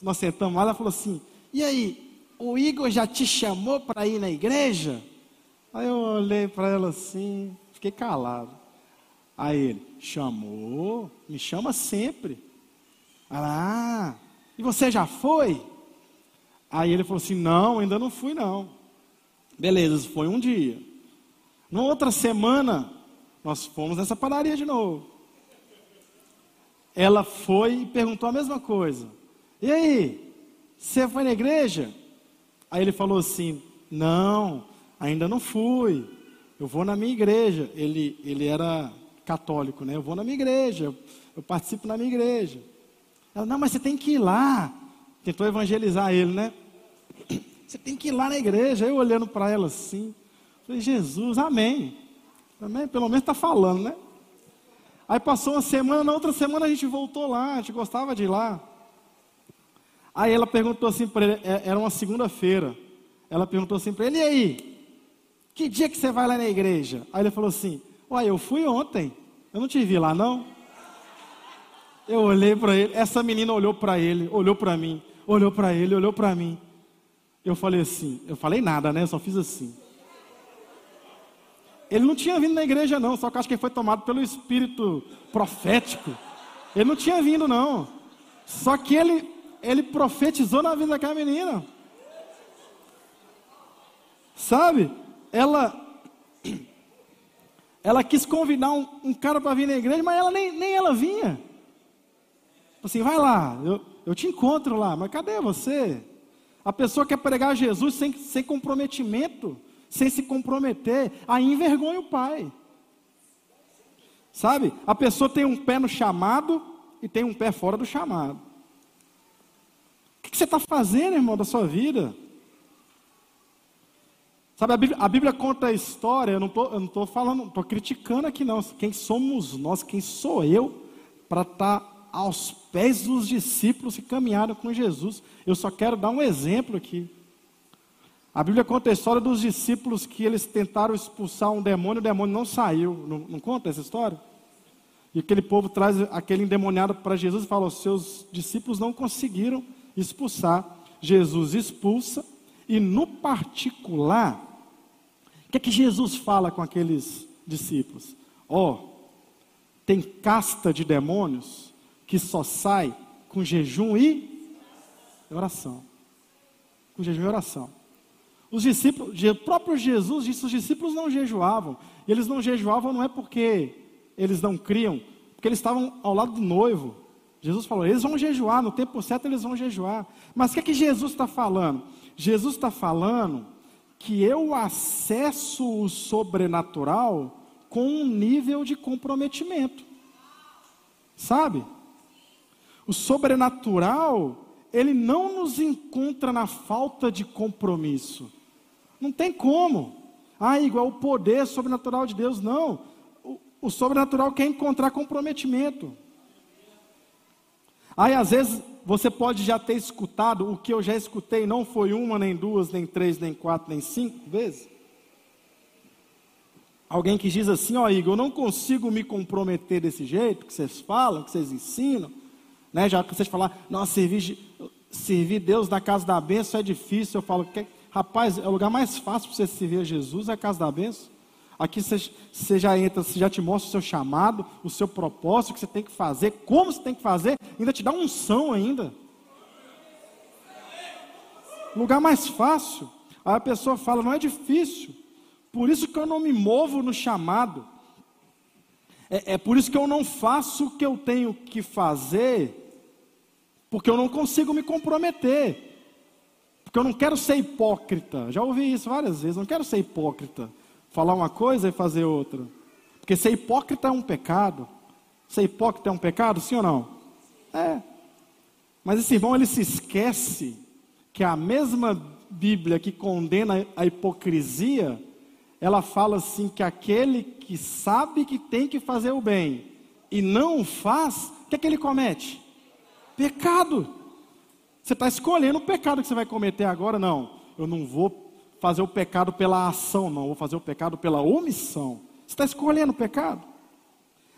nós sentamos lá, ela falou assim: E aí, o Igor já te chamou para ir na igreja? Aí eu olhei para ela assim, fiquei calado. Aí ele, chamou, me chama sempre. Ela, ah, e você já foi? Aí ele falou assim: não, ainda não fui não. Beleza, foi um dia. Na outra semana, nós fomos nessa padaria de novo. Ela foi e perguntou a mesma coisa. E aí, você foi na igreja? Aí ele falou assim: não, ainda não fui. Eu vou na minha igreja. Ele, ele era católico, né? Eu vou na minha igreja, eu, eu participo na minha igreja. Ela, não, mas você tem que ir lá. Tentou evangelizar ele, né? Você tem que ir lá na igreja. Eu olhando para ela assim, falei, Jesus, amém. Amém? Pelo menos está falando, né? Aí passou uma semana, na outra semana a gente voltou lá, a gente gostava de ir lá. Aí ela perguntou assim para ele, é, era uma segunda-feira. Ela perguntou assim para ele, e aí? Que dia que você vai lá na igreja? Aí ele falou assim: Uai, eu fui ontem. Eu não te vi lá, não? Eu olhei para ele. Essa menina olhou para ele, olhou para mim, olhou para ele, olhou para mim. Eu falei assim: Eu falei nada, né? Eu só fiz assim. Ele não tinha vindo na igreja, não. Só que acho que ele foi tomado pelo espírito profético. Ele não tinha vindo, não. Só que ele, ele profetizou na vida daquela menina. Sabe? ela ela quis convidar um, um cara para vir na igreja, mas ela nem, nem ela vinha. Assim, vai lá, eu, eu te encontro lá, mas cadê você? A pessoa quer pregar Jesus sem, sem comprometimento, sem se comprometer, aí envergonha o pai. Sabe? A pessoa tem um pé no chamado e tem um pé fora do chamado. O que, você está fazendo, irmão, da sua vida? Sabe, a Bíblia, a Bíblia conta a história, eu não estou falando, estou criticando aqui não. Quem somos nós, quem sou eu, para estar tá aos pés dos discípulos que caminharam com Jesus? Eu só quero dar um exemplo aqui. A Bíblia conta a história dos discípulos que eles tentaram expulsar um demônio, o demônio não saiu. Não, não conta essa história? E aquele povo traz aquele endemoniado para Jesus e fala: os seus discípulos não conseguiram expulsar. Jesus expulsa, e no particular, o que é que Jesus fala com aqueles discípulos? Ó, oh, tem casta de demônios que só sai com jejum e oração. Com jejum e oração. Os discípulos, o próprio Jesus disse: os discípulos não jejuavam. E eles não jejuavam não é porque eles não criam, porque eles estavam ao lado do noivo. Jesus falou: eles vão jejuar, no tempo certo eles vão jejuar. Mas o que é que Jesus está falando? Jesus está falando que eu acesso o sobrenatural com um nível de comprometimento. Sabe? O sobrenatural, ele não nos encontra na falta de compromisso. Não tem como. Ah, igual o poder sobrenatural de Deus. Não. O, o sobrenatural quer encontrar comprometimento. Aí, às vezes, você pode já ter escutado o que eu já escutei, não foi uma, nem duas, nem três, nem quatro, nem cinco vezes. Alguém que diz assim, ó oh, Igor, eu não consigo me comprometer desse jeito que vocês falam, que vocês ensinam, né? Já que vocês falam, nossa, servir, servir Deus na casa da bênção é difícil. Eu falo, rapaz, é o lugar mais fácil para você servir a Jesus é a casa da bênção. Aqui você, você já entra, você já te mostra o seu chamado, o seu propósito, o que você tem que fazer, como você tem que fazer, ainda te dá unção ainda. Lugar mais fácil. Aí a pessoa fala, não é difícil. Por isso que eu não me movo no chamado. É, é por isso que eu não faço o que eu tenho que fazer, porque eu não consigo me comprometer. Porque eu não quero ser hipócrita. Já ouvi isso várias vezes. Não quero ser hipócrita falar uma coisa e fazer outra. Porque ser hipócrita é um pecado. Ser hipócrita é um pecado, sim ou não? É. Mas esse irmão ele se esquece que a mesma Bíblia que condena a hipocrisia, ela fala assim que aquele que sabe que tem que fazer o bem e não o faz, o que é que ele comete? Pecado. Você está escolhendo o pecado que você vai cometer agora? Não, eu não vou fazer o pecado pela ação, não, vou fazer o pecado pela omissão. Você está escolhendo o pecado.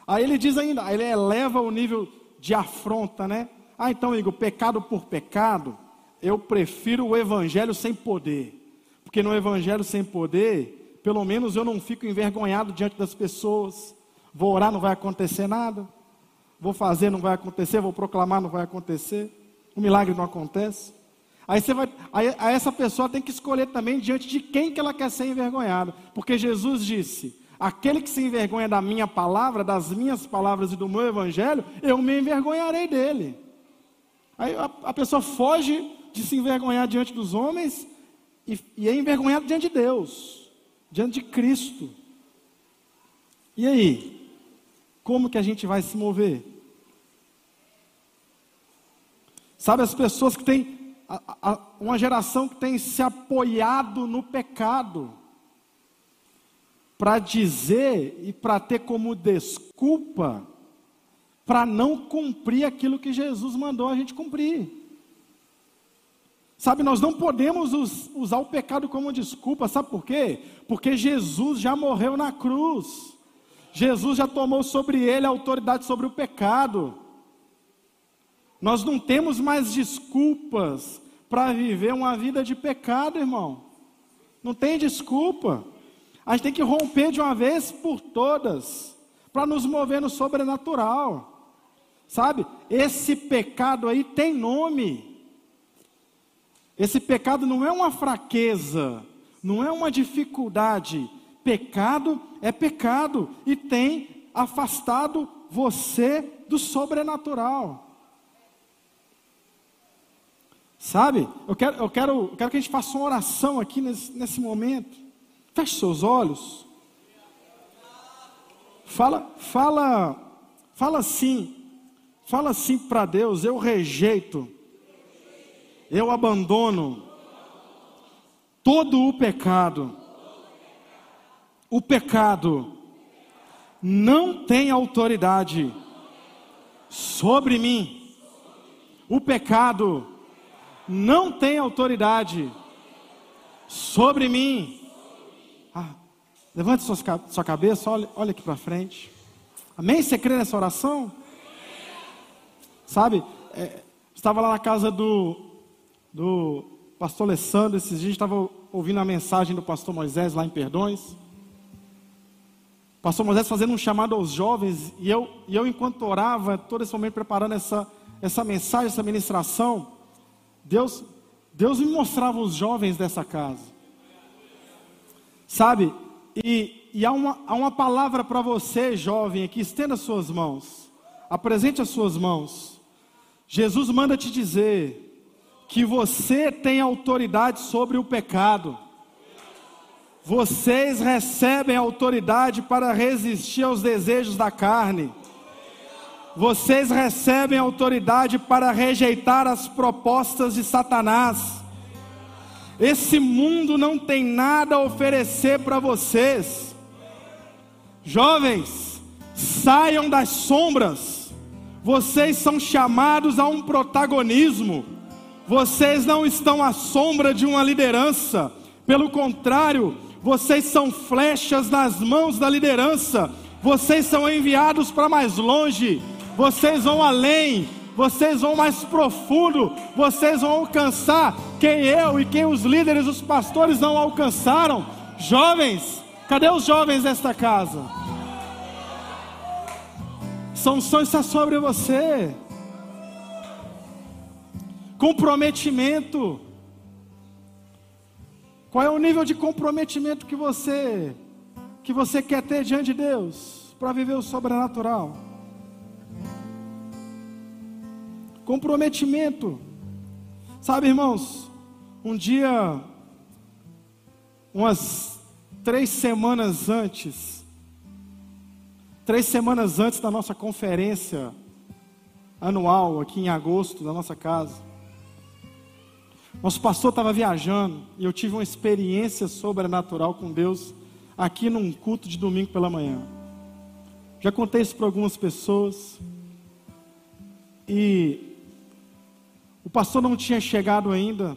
Aí ele diz ainda, aí ele eleva o nível de afronta, né? Ah, então, Igor, pecado por pecado, eu prefiro o evangelho sem poder. Porque no evangelho sem poder, pelo menos eu não fico envergonhado diante das pessoas. Vou orar, não vai acontecer nada. Vou fazer, não vai acontecer. Vou proclamar, não vai acontecer. O milagre não acontece. Aí, você vai, aí, aí essa pessoa tem que escolher também diante de quem que ela quer ser envergonhada. Porque Jesus disse: aquele que se envergonha da minha palavra, das minhas palavras e do meu evangelho, eu me envergonharei dele. Aí a, a pessoa foge de se envergonhar diante dos homens e, e é envergonhado diante de Deus, diante de Cristo. E aí? Como que a gente vai se mover? Sabe, as pessoas que têm a, a, uma geração que tem se apoiado no pecado para dizer e para ter como desculpa para não cumprir aquilo que Jesus mandou a gente cumprir. Sabe, nós não podemos usar o pecado como desculpa, sabe por quê? Porque Jesus já morreu na cruz. Jesus já tomou sobre ele a autoridade sobre o pecado. Nós não temos mais desculpas para viver uma vida de pecado, irmão. Não tem desculpa. A gente tem que romper de uma vez por todas, para nos mover no sobrenatural. Sabe? Esse pecado aí tem nome. Esse pecado não é uma fraqueza, não é uma dificuldade. Pecado é pecado e tem afastado você do sobrenatural. Sabe? Eu quero, eu quero, eu quero que a gente faça uma oração aqui nesse, nesse momento. Feche seus olhos. Fala, fala, fala assim. Fala assim para Deus: eu rejeito, eu abandono todo o pecado O pecado não tem autoridade sobre mim. O pecado não tem autoridade sobre mim. Ah, levante sua, cabeça, olhe, olhe aqui para frente. Amém? Você crê nessa oração? Sabe, é, estava lá na casa do, do pastor Alessandro esses dias, estava ouvindo a mensagem do pastor Moisés lá em Perdões. Pastor Moisés fazendo um chamado aos jovens, e eu, e eu enquanto orava, todo esse momento preparando essa, essa mensagem, essa ministração, Deus, Deus me mostrava os jovens dessa casa. Sabe? E, e há, uma, há uma palavra para você, jovem, aqui, estenda as suas mãos. Apresente as suas mãos. Jesus manda te dizer que você tem autoridade sobre o pecado. Vocês recebem autoridade para resistir aos desejos da carne. Vocês recebem autoridade para rejeitar as propostas de Satanás. Esse mundo não tem nada a oferecer para vocês. Jovens, saiam das sombras. Vocês são chamados a um protagonismo. Vocês não estão à sombra de uma liderança. Pelo contrário, vocês são flechas nas mãos da liderança. Vocês são enviados para mais longe. Vocês vão além. Vocês vão mais profundo. Vocês vão alcançar quem eu e quem os líderes, os pastores não alcançaram. Jovens, cadê os jovens desta casa? São sonhos sobre você. Comprometimento. Qual é o nível de comprometimento que você que você quer ter diante de Deus para viver o sobrenatural? Comprometimento. Sabe, irmãos, um dia umas três semanas antes, três semanas antes da nossa conferência anual aqui em agosto da nossa casa, nosso pastor estava viajando e eu tive uma experiência sobrenatural com Deus aqui num culto de domingo pela manhã. Já contei isso para algumas pessoas. E o pastor não tinha chegado ainda.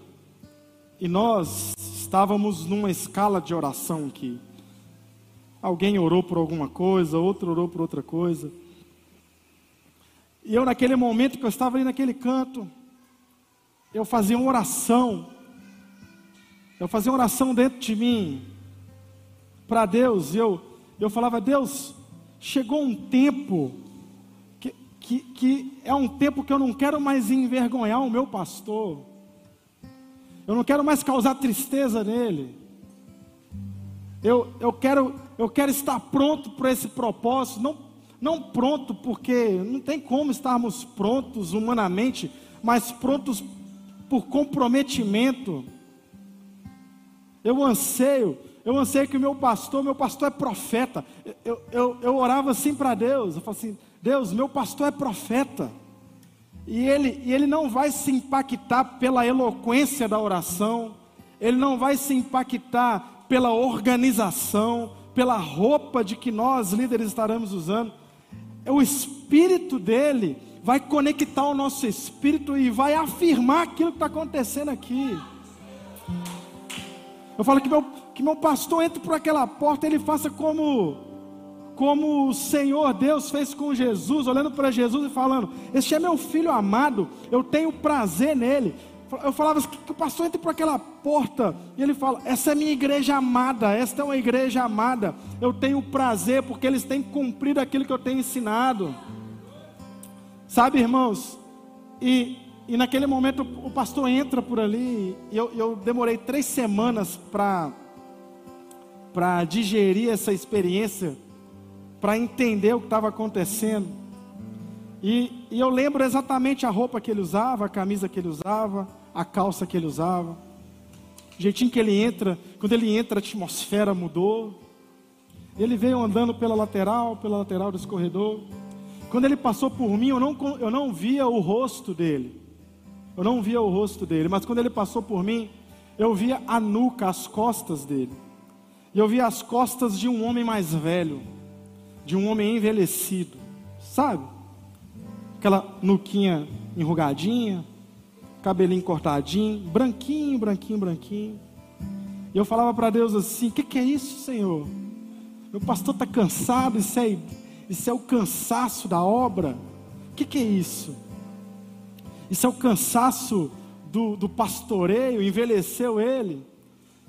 E nós estávamos numa escala de oração aqui. Alguém orou por alguma coisa, outro orou por outra coisa. E eu, naquele momento que eu estava ali naquele canto, eu fazia uma oração, eu fazia uma oração dentro de mim, para Deus, eu, eu falava, Deus, chegou um tempo, que, que, que é um tempo que eu não quero mais envergonhar o meu pastor, eu não quero mais causar tristeza nele, eu, eu, quero, eu quero estar pronto para esse propósito, não, não pronto porque não tem como estarmos prontos humanamente, mas prontos por comprometimento. Eu anseio, eu anseio que o meu pastor, meu pastor é profeta. Eu, eu, eu orava assim para Deus, eu falava assim, Deus, meu pastor é profeta. E ele, e ele não vai se impactar pela eloquência da oração, ele não vai se impactar pela organização, pela roupa de que nós líderes estaremos usando. É o espírito dele vai conectar o nosso espírito e vai afirmar aquilo que está acontecendo aqui. Eu falo que meu, que meu pastor entre por aquela porta, ele faça como como o Senhor Deus fez com Jesus, olhando para Jesus e falando: Este é meu filho amado, eu tenho prazer nele. Eu falava assim, que o pastor entre por aquela porta e ele fala: Essa é minha igreja amada, esta é uma igreja amada. Eu tenho prazer porque eles têm cumprido aquilo que eu tenho ensinado. Sabe, irmãos, e, e naquele momento o pastor entra por ali, e eu, eu demorei três semanas para digerir essa experiência, para entender o que estava acontecendo. E, e eu lembro exatamente a roupa que ele usava, a camisa que ele usava, a calça que ele usava, o jeitinho que ele entra, quando ele entra a atmosfera mudou. Ele veio andando pela lateral, pela lateral desse corredor. Quando ele passou por mim, eu não, eu não via o rosto dele. Eu não via o rosto dele, mas quando ele passou por mim, eu via a nuca, as costas dele. E eu vi as costas de um homem mais velho, de um homem envelhecido, sabe? Aquela nuquinha enrugadinha, cabelinho cortadinho, branquinho, branquinho, branquinho. E eu falava para Deus assim: O que, que, é isso, Senhor? Meu pastor está cansado, isso é, isso é o cansaço da obra. O que, que é isso? Isso é o cansaço do, do pastoreio, envelheceu ele.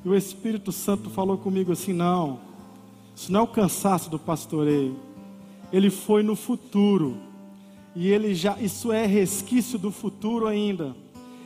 E o Espírito Santo falou comigo assim: não, isso não é o cansaço do pastoreio. Ele foi no futuro. E ele já, isso é resquício do futuro ainda.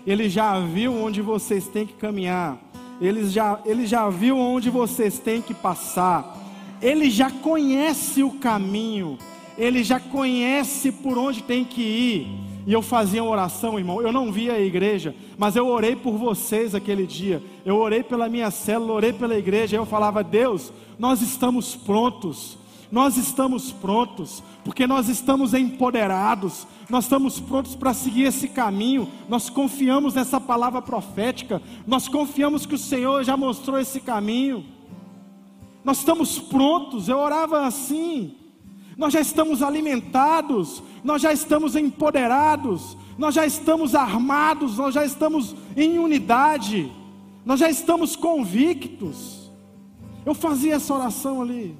Ele já viu onde vocês têm que caminhar. Ele já, ele já viu onde vocês têm que passar. Ele já conhece o caminho. Ele já conhece por onde tem que ir. E eu fazia uma oração, irmão. Eu não via a igreja, mas eu orei por vocês aquele dia. Eu orei pela minha célula, orei pela igreja. Eu falava: Deus, nós estamos prontos. Nós estamos prontos, porque nós estamos empoderados, nós estamos prontos para seguir esse caminho, nós confiamos nessa palavra profética, nós confiamos que o Senhor já mostrou esse caminho, nós estamos prontos. Eu orava assim, nós já estamos alimentados, nós já estamos empoderados, nós já estamos armados, nós já estamos em unidade, nós já estamos convictos. Eu fazia essa oração ali.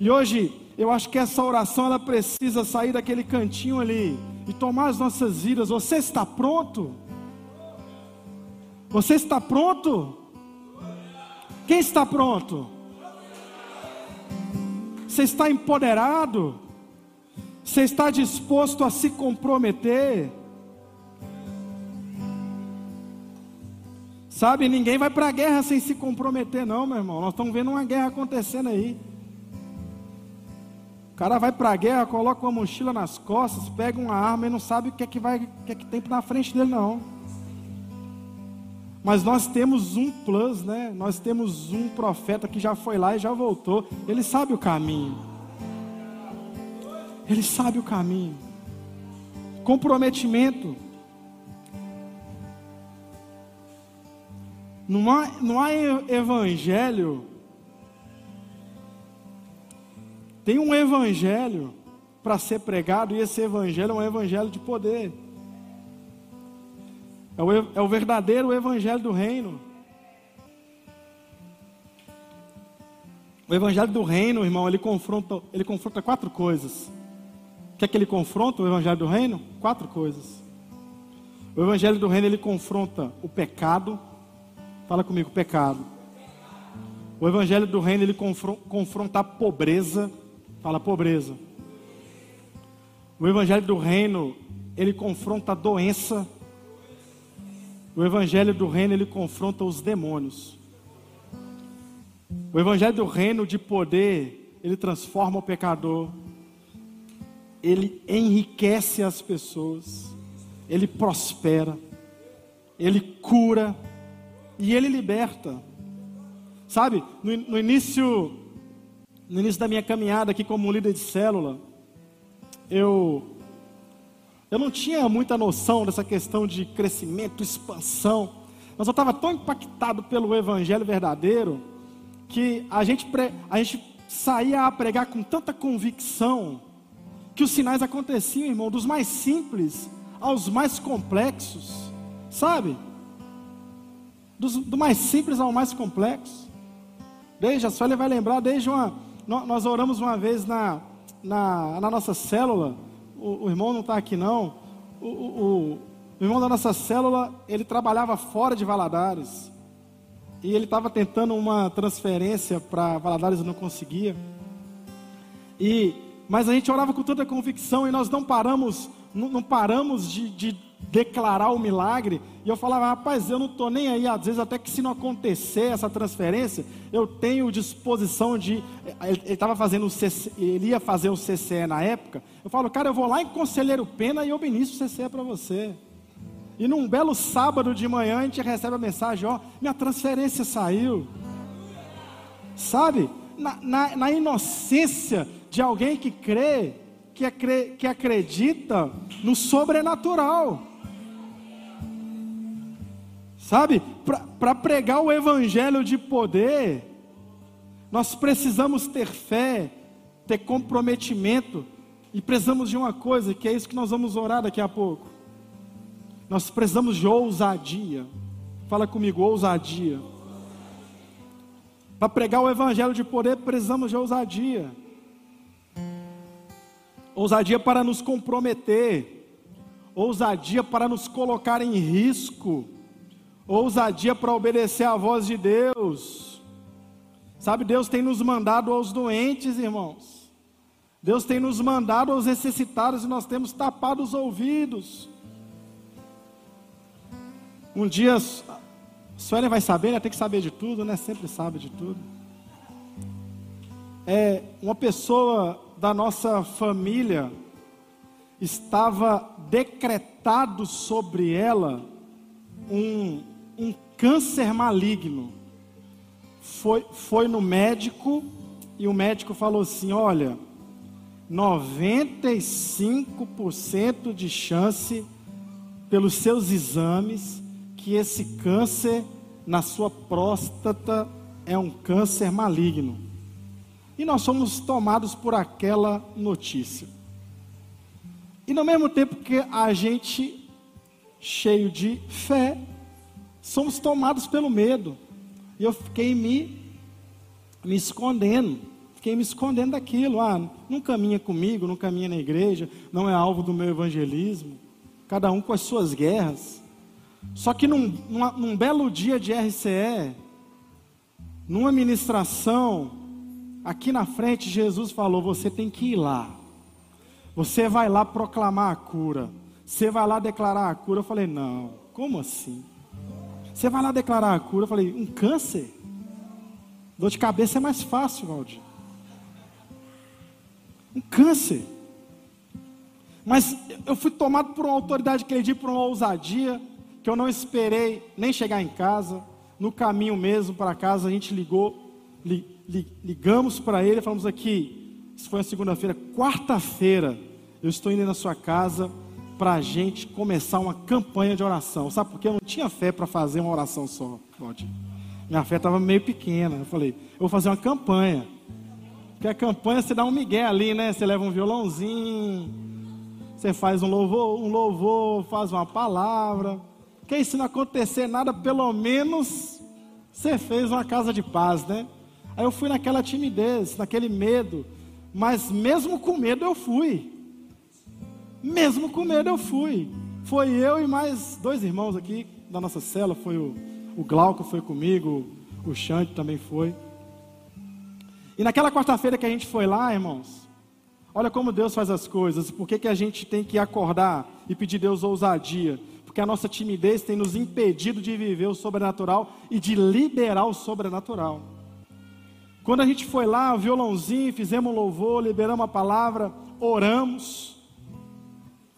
E hoje, eu acho que essa oração ela precisa sair daquele cantinho ali e tomar as nossas vidas. Você está pronto? Você está pronto? Quem está pronto? Você está empoderado? Você está disposto a se comprometer? Sabe, ninguém vai para a guerra sem se comprometer, não, meu irmão. Nós estamos vendo uma guerra acontecendo aí. O cara vai para a guerra, coloca uma mochila nas costas, pega uma arma e não sabe o que é que vai, o que é que tem na frente dele, não. Mas nós temos um plus, né? Nós temos um profeta que já foi lá e já voltou. Ele sabe o caminho. Ele sabe o caminho. Comprometimento. Não há, não há evangelho. Tem um evangelho para ser pregado, e esse evangelho é um evangelho de poder. É o, é o verdadeiro evangelho do reino. O evangelho do reino, irmão, ele confronta, ele confronta quatro coisas. É que ele confronta, o evangelho do reino? Quatro coisas. O evangelho do reino, ele confronta o pecado. Fala comigo, pecado. O evangelho do reino, ele confronta a pobreza. Fala, pobreza. O evangelho do reino, ele confronta a doença. O evangelho do reino ele confronta os demônios. O evangelho do reino de poder, ele transforma o pecador. Ele enriquece as pessoas. Ele prospera. Ele cura e ele liberta. Sabe, no, no início no início da minha caminhada aqui como líder de célula, eu eu não tinha muita noção dessa questão de crescimento, expansão. Mas eu estava tão impactado pelo evangelho verdadeiro que a gente, a gente saía a pregar com tanta convicção que os sinais aconteciam, irmão, dos mais simples aos mais complexos, sabe? Dos, do mais simples ao mais complexo. Desde, a Sueli vai lembrar, desde uma. Nós oramos uma vez na, na, na nossa célula o, o irmão não está aqui não. O, o, o, irmão da nossa célula, ele trabalhava fora de Valadares. E ele estava tentando uma transferência para Valadares e não conseguia. E, mas a gente orava com toda a convicção e nós não paramos, não, não paramos de, de declarar o milagre. E eu falava, rapaz, eu não estou nem aí. Às vezes, até que se não acontecer essa transferência, eu tenho disposição de. Ele estava fazendo o CC, ele ia fazer o CCE na época. Eu falo, cara, eu vou lá em Conselheiro Pena e eu ministro o CCE para você. E num belo sábado de manhã a gente recebe a mensagem: ó, minha transferência saiu. Sabe? Na, na, na inocência de alguém que crê, que acredita no sobrenatural. Sabe? Para pregar o evangelho de poder, nós precisamos ter fé, ter comprometimento, e precisamos de uma coisa, que é isso que nós vamos orar daqui a pouco. Nós precisamos de ousadia. Fala comigo, ousadia. Para pregar o evangelho de poder, precisamos de ousadia. Ousadia para nos comprometer, ousadia para nos colocar em risco, ousadia para obedecer à voz de Deus. Sabe, Deus tem nos mandado aos doentes, irmãos. Deus tem nos mandado aos necessitados e nós temos tapado os ouvidos. Um dia, a Suelen vai saber, né? tem que saber de tudo, né? Sempre sabe de tudo. É, uma pessoa da nossa família estava decretado sobre ela um, um câncer maligno. Foi, foi no médico e o médico falou assim: olha, 95% de chance pelos seus exames que esse câncer na sua próstata é um câncer maligno. E nós somos tomados por aquela notícia. E no mesmo tempo que a gente, cheio de fé, somos tomados pelo medo. E eu fiquei me, me escondendo. Fiquei me escondendo daquilo. Ah, não caminha comigo, não caminha na igreja, não é alvo do meu evangelismo. Cada um com as suas guerras. Só que num, num belo dia de RCE, numa ministração, aqui na frente, Jesus falou: Você tem que ir lá. Você vai lá proclamar a cura. Você vai lá declarar a cura. Eu falei: Não, como assim? Você vai lá declarar a cura. Eu falei: Um câncer? Dor de cabeça é mais fácil, Valdir. Um câncer. Mas eu fui tomado por uma autoridade que ele por uma ousadia que eu não esperei nem chegar em casa. No caminho mesmo para casa, a gente ligou, li, li, ligamos para ele, falamos aqui, isso foi na segunda-feira, quarta-feira, eu estou indo na sua casa para a gente começar uma campanha de oração. Sabe por quê? Eu não tinha fé para fazer uma oração só, Claudinho. Minha fé estava meio pequena. Eu falei, eu vou fazer uma campanha. Porque a campanha você dá um migué ali, né? Você leva um violãozinho, você faz um louvor, um louvor, faz uma palavra. Porque se não acontecer nada, pelo menos você fez uma casa de paz, né? Aí eu fui naquela timidez, naquele medo. Mas mesmo com medo eu fui. Mesmo com medo eu fui. Foi eu e mais dois irmãos aqui da nossa cela. Foi o, o Glauco foi comigo, o Xande também foi. E naquela quarta-feira que a gente foi lá, irmãos, olha como Deus faz as coisas. Por que, que a gente tem que acordar e pedir Deus ousadia? porque a nossa timidez tem nos impedido de viver o sobrenatural e de liberar o sobrenatural. Quando a gente foi lá, violãozinho, fizemos um louvor, liberamos a palavra, oramos,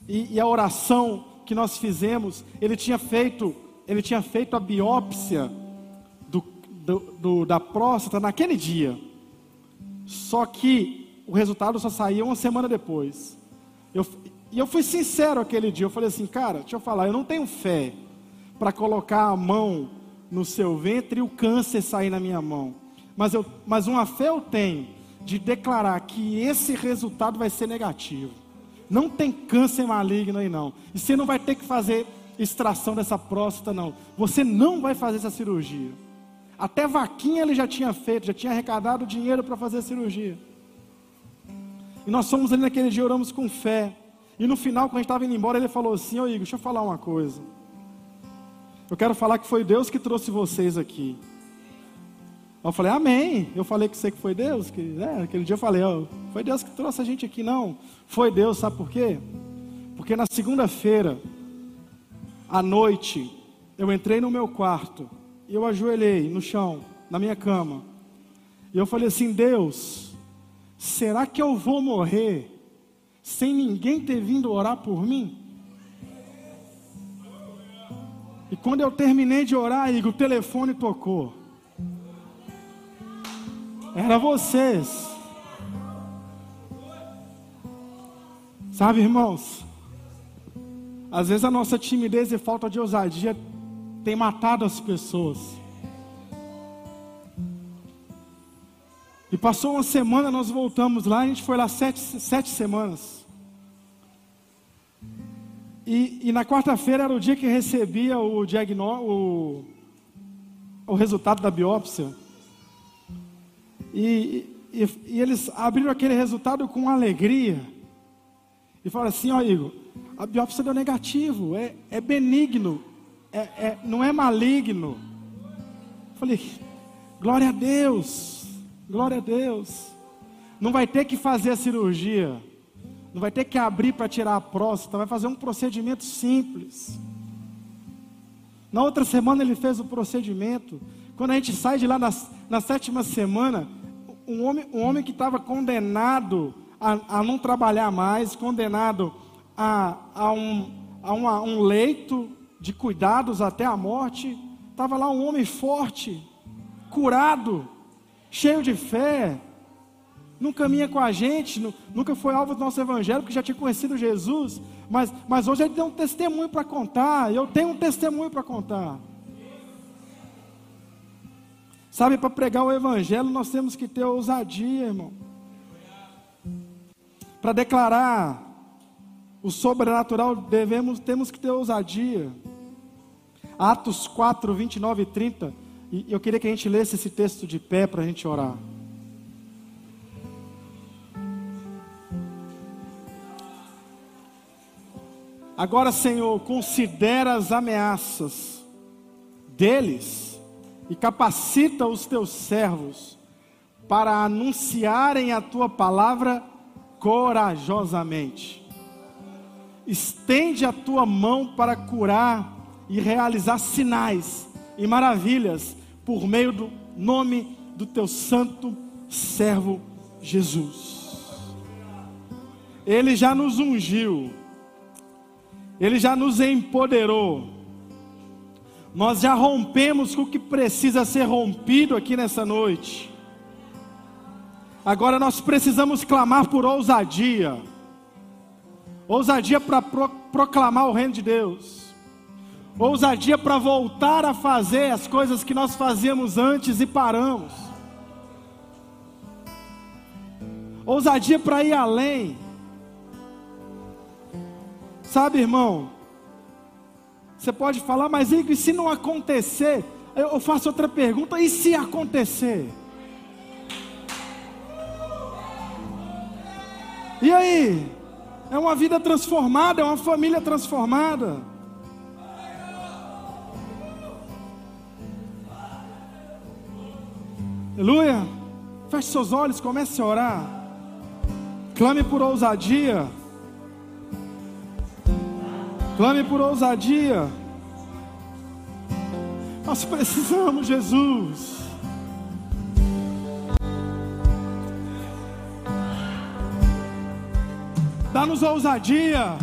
e, e a oração que nós fizemos, ele tinha feito, ele tinha feito a biópsia do, do, do, da próstata naquele dia. Só que o resultado só saiu uma semana depois. Eu, e eu fui sincero aquele dia, eu falei assim, cara, deixa eu falar, eu não tenho fé para colocar a mão no seu ventre e o câncer sair na minha mão. Mas, eu, mas uma fé eu tenho de declarar que esse resultado vai ser negativo. Não tem câncer maligno aí não. E você não vai ter que fazer extração dessa próstata não. Você não vai fazer essa cirurgia. Até vaquinha ele já tinha feito, já tinha arrecadado dinheiro para fazer a cirurgia. E nós fomos ali naquele dia, oramos com fé. E no final, quando a gente estava indo embora, ele falou assim: Ô Igor, deixa eu falar uma coisa. Eu quero falar que foi Deus que trouxe vocês aqui. Eu falei, Amém. Eu falei que sei que foi Deus. Que, né, aquele dia eu falei, ó, foi Deus que trouxe a gente aqui. Não, foi Deus, sabe por quê? Porque na segunda-feira, à noite, eu entrei no meu quarto e eu ajoelhei no chão, na minha cama. E eu falei assim: Deus, será que eu vou morrer sem ninguém ter vindo orar por mim? E quando eu terminei de orar, Igor, o telefone tocou. Era vocês. Sabe, irmãos? Às vezes a nossa timidez e falta de ousadia tem matado as pessoas. E passou uma semana, nós voltamos lá, a gente foi lá sete, sete semanas. E, e na quarta-feira era o dia que recebia o, o, o resultado da biópsia. E, e, e, eles abriram aquele resultado com alegria. E falaram assim: Ó Igor, a biópsia deu negativo, é, é benigno, é, é, não é maligno. Falei, glória a Deus, glória a Deus. Não vai ter que fazer a cirurgia, não vai ter que abrir para tirar a próstata, vai fazer um procedimento simples. Na outra semana ele fez o procedimento. Quando a gente sai de lá na, na sétima semana, um homem, um homem que estava condenado a, a, não trabalhar mais, condenado a, a, um, a, uma, um leito de cuidados até a morte, estava lá um homem forte, curado, cheio de fé, não caminha com a gente, nunca foi alvo do nosso evangelho, porque já tinha conhecido Jesus, mas, mas hoje ele tem um testemunho para contar, eu tenho um testemunho para contar. Sabe, para pregar o evangelho nós temos que ter ousadia, irmão. Para declarar o sobrenatural devemos temos que ter ousadia. Atos 4, 29 e 30. E eu queria que a gente lesse esse texto de pé para a gente orar. Agora, Senhor, considera as ameaças deles e capacita os teus servos para anunciarem a tua palavra corajosamente. Estende a tua mão para curar e realizar sinais e maravilhas por meio do nome do teu santo servo Jesus. Ele já nos ungiu, ele já nos empoderou. Nós já rompemos com o que precisa ser rompido aqui nessa noite. Agora nós precisamos clamar por ousadia ousadia para pro, proclamar o reino de Deus ousadia para voltar a fazer as coisas que nós fazíamos antes e paramos, ousadia para ir além. Sabe, irmão, você pode falar, mas e se não acontecer? Eu faço outra pergunta: e se acontecer? E aí? É uma vida transformada, é uma família transformada. Aleluia. Feche seus olhos, comece a orar. Clame por ousadia. Clame por ousadia. Nós precisamos, Jesus. Dá-nos ousadia.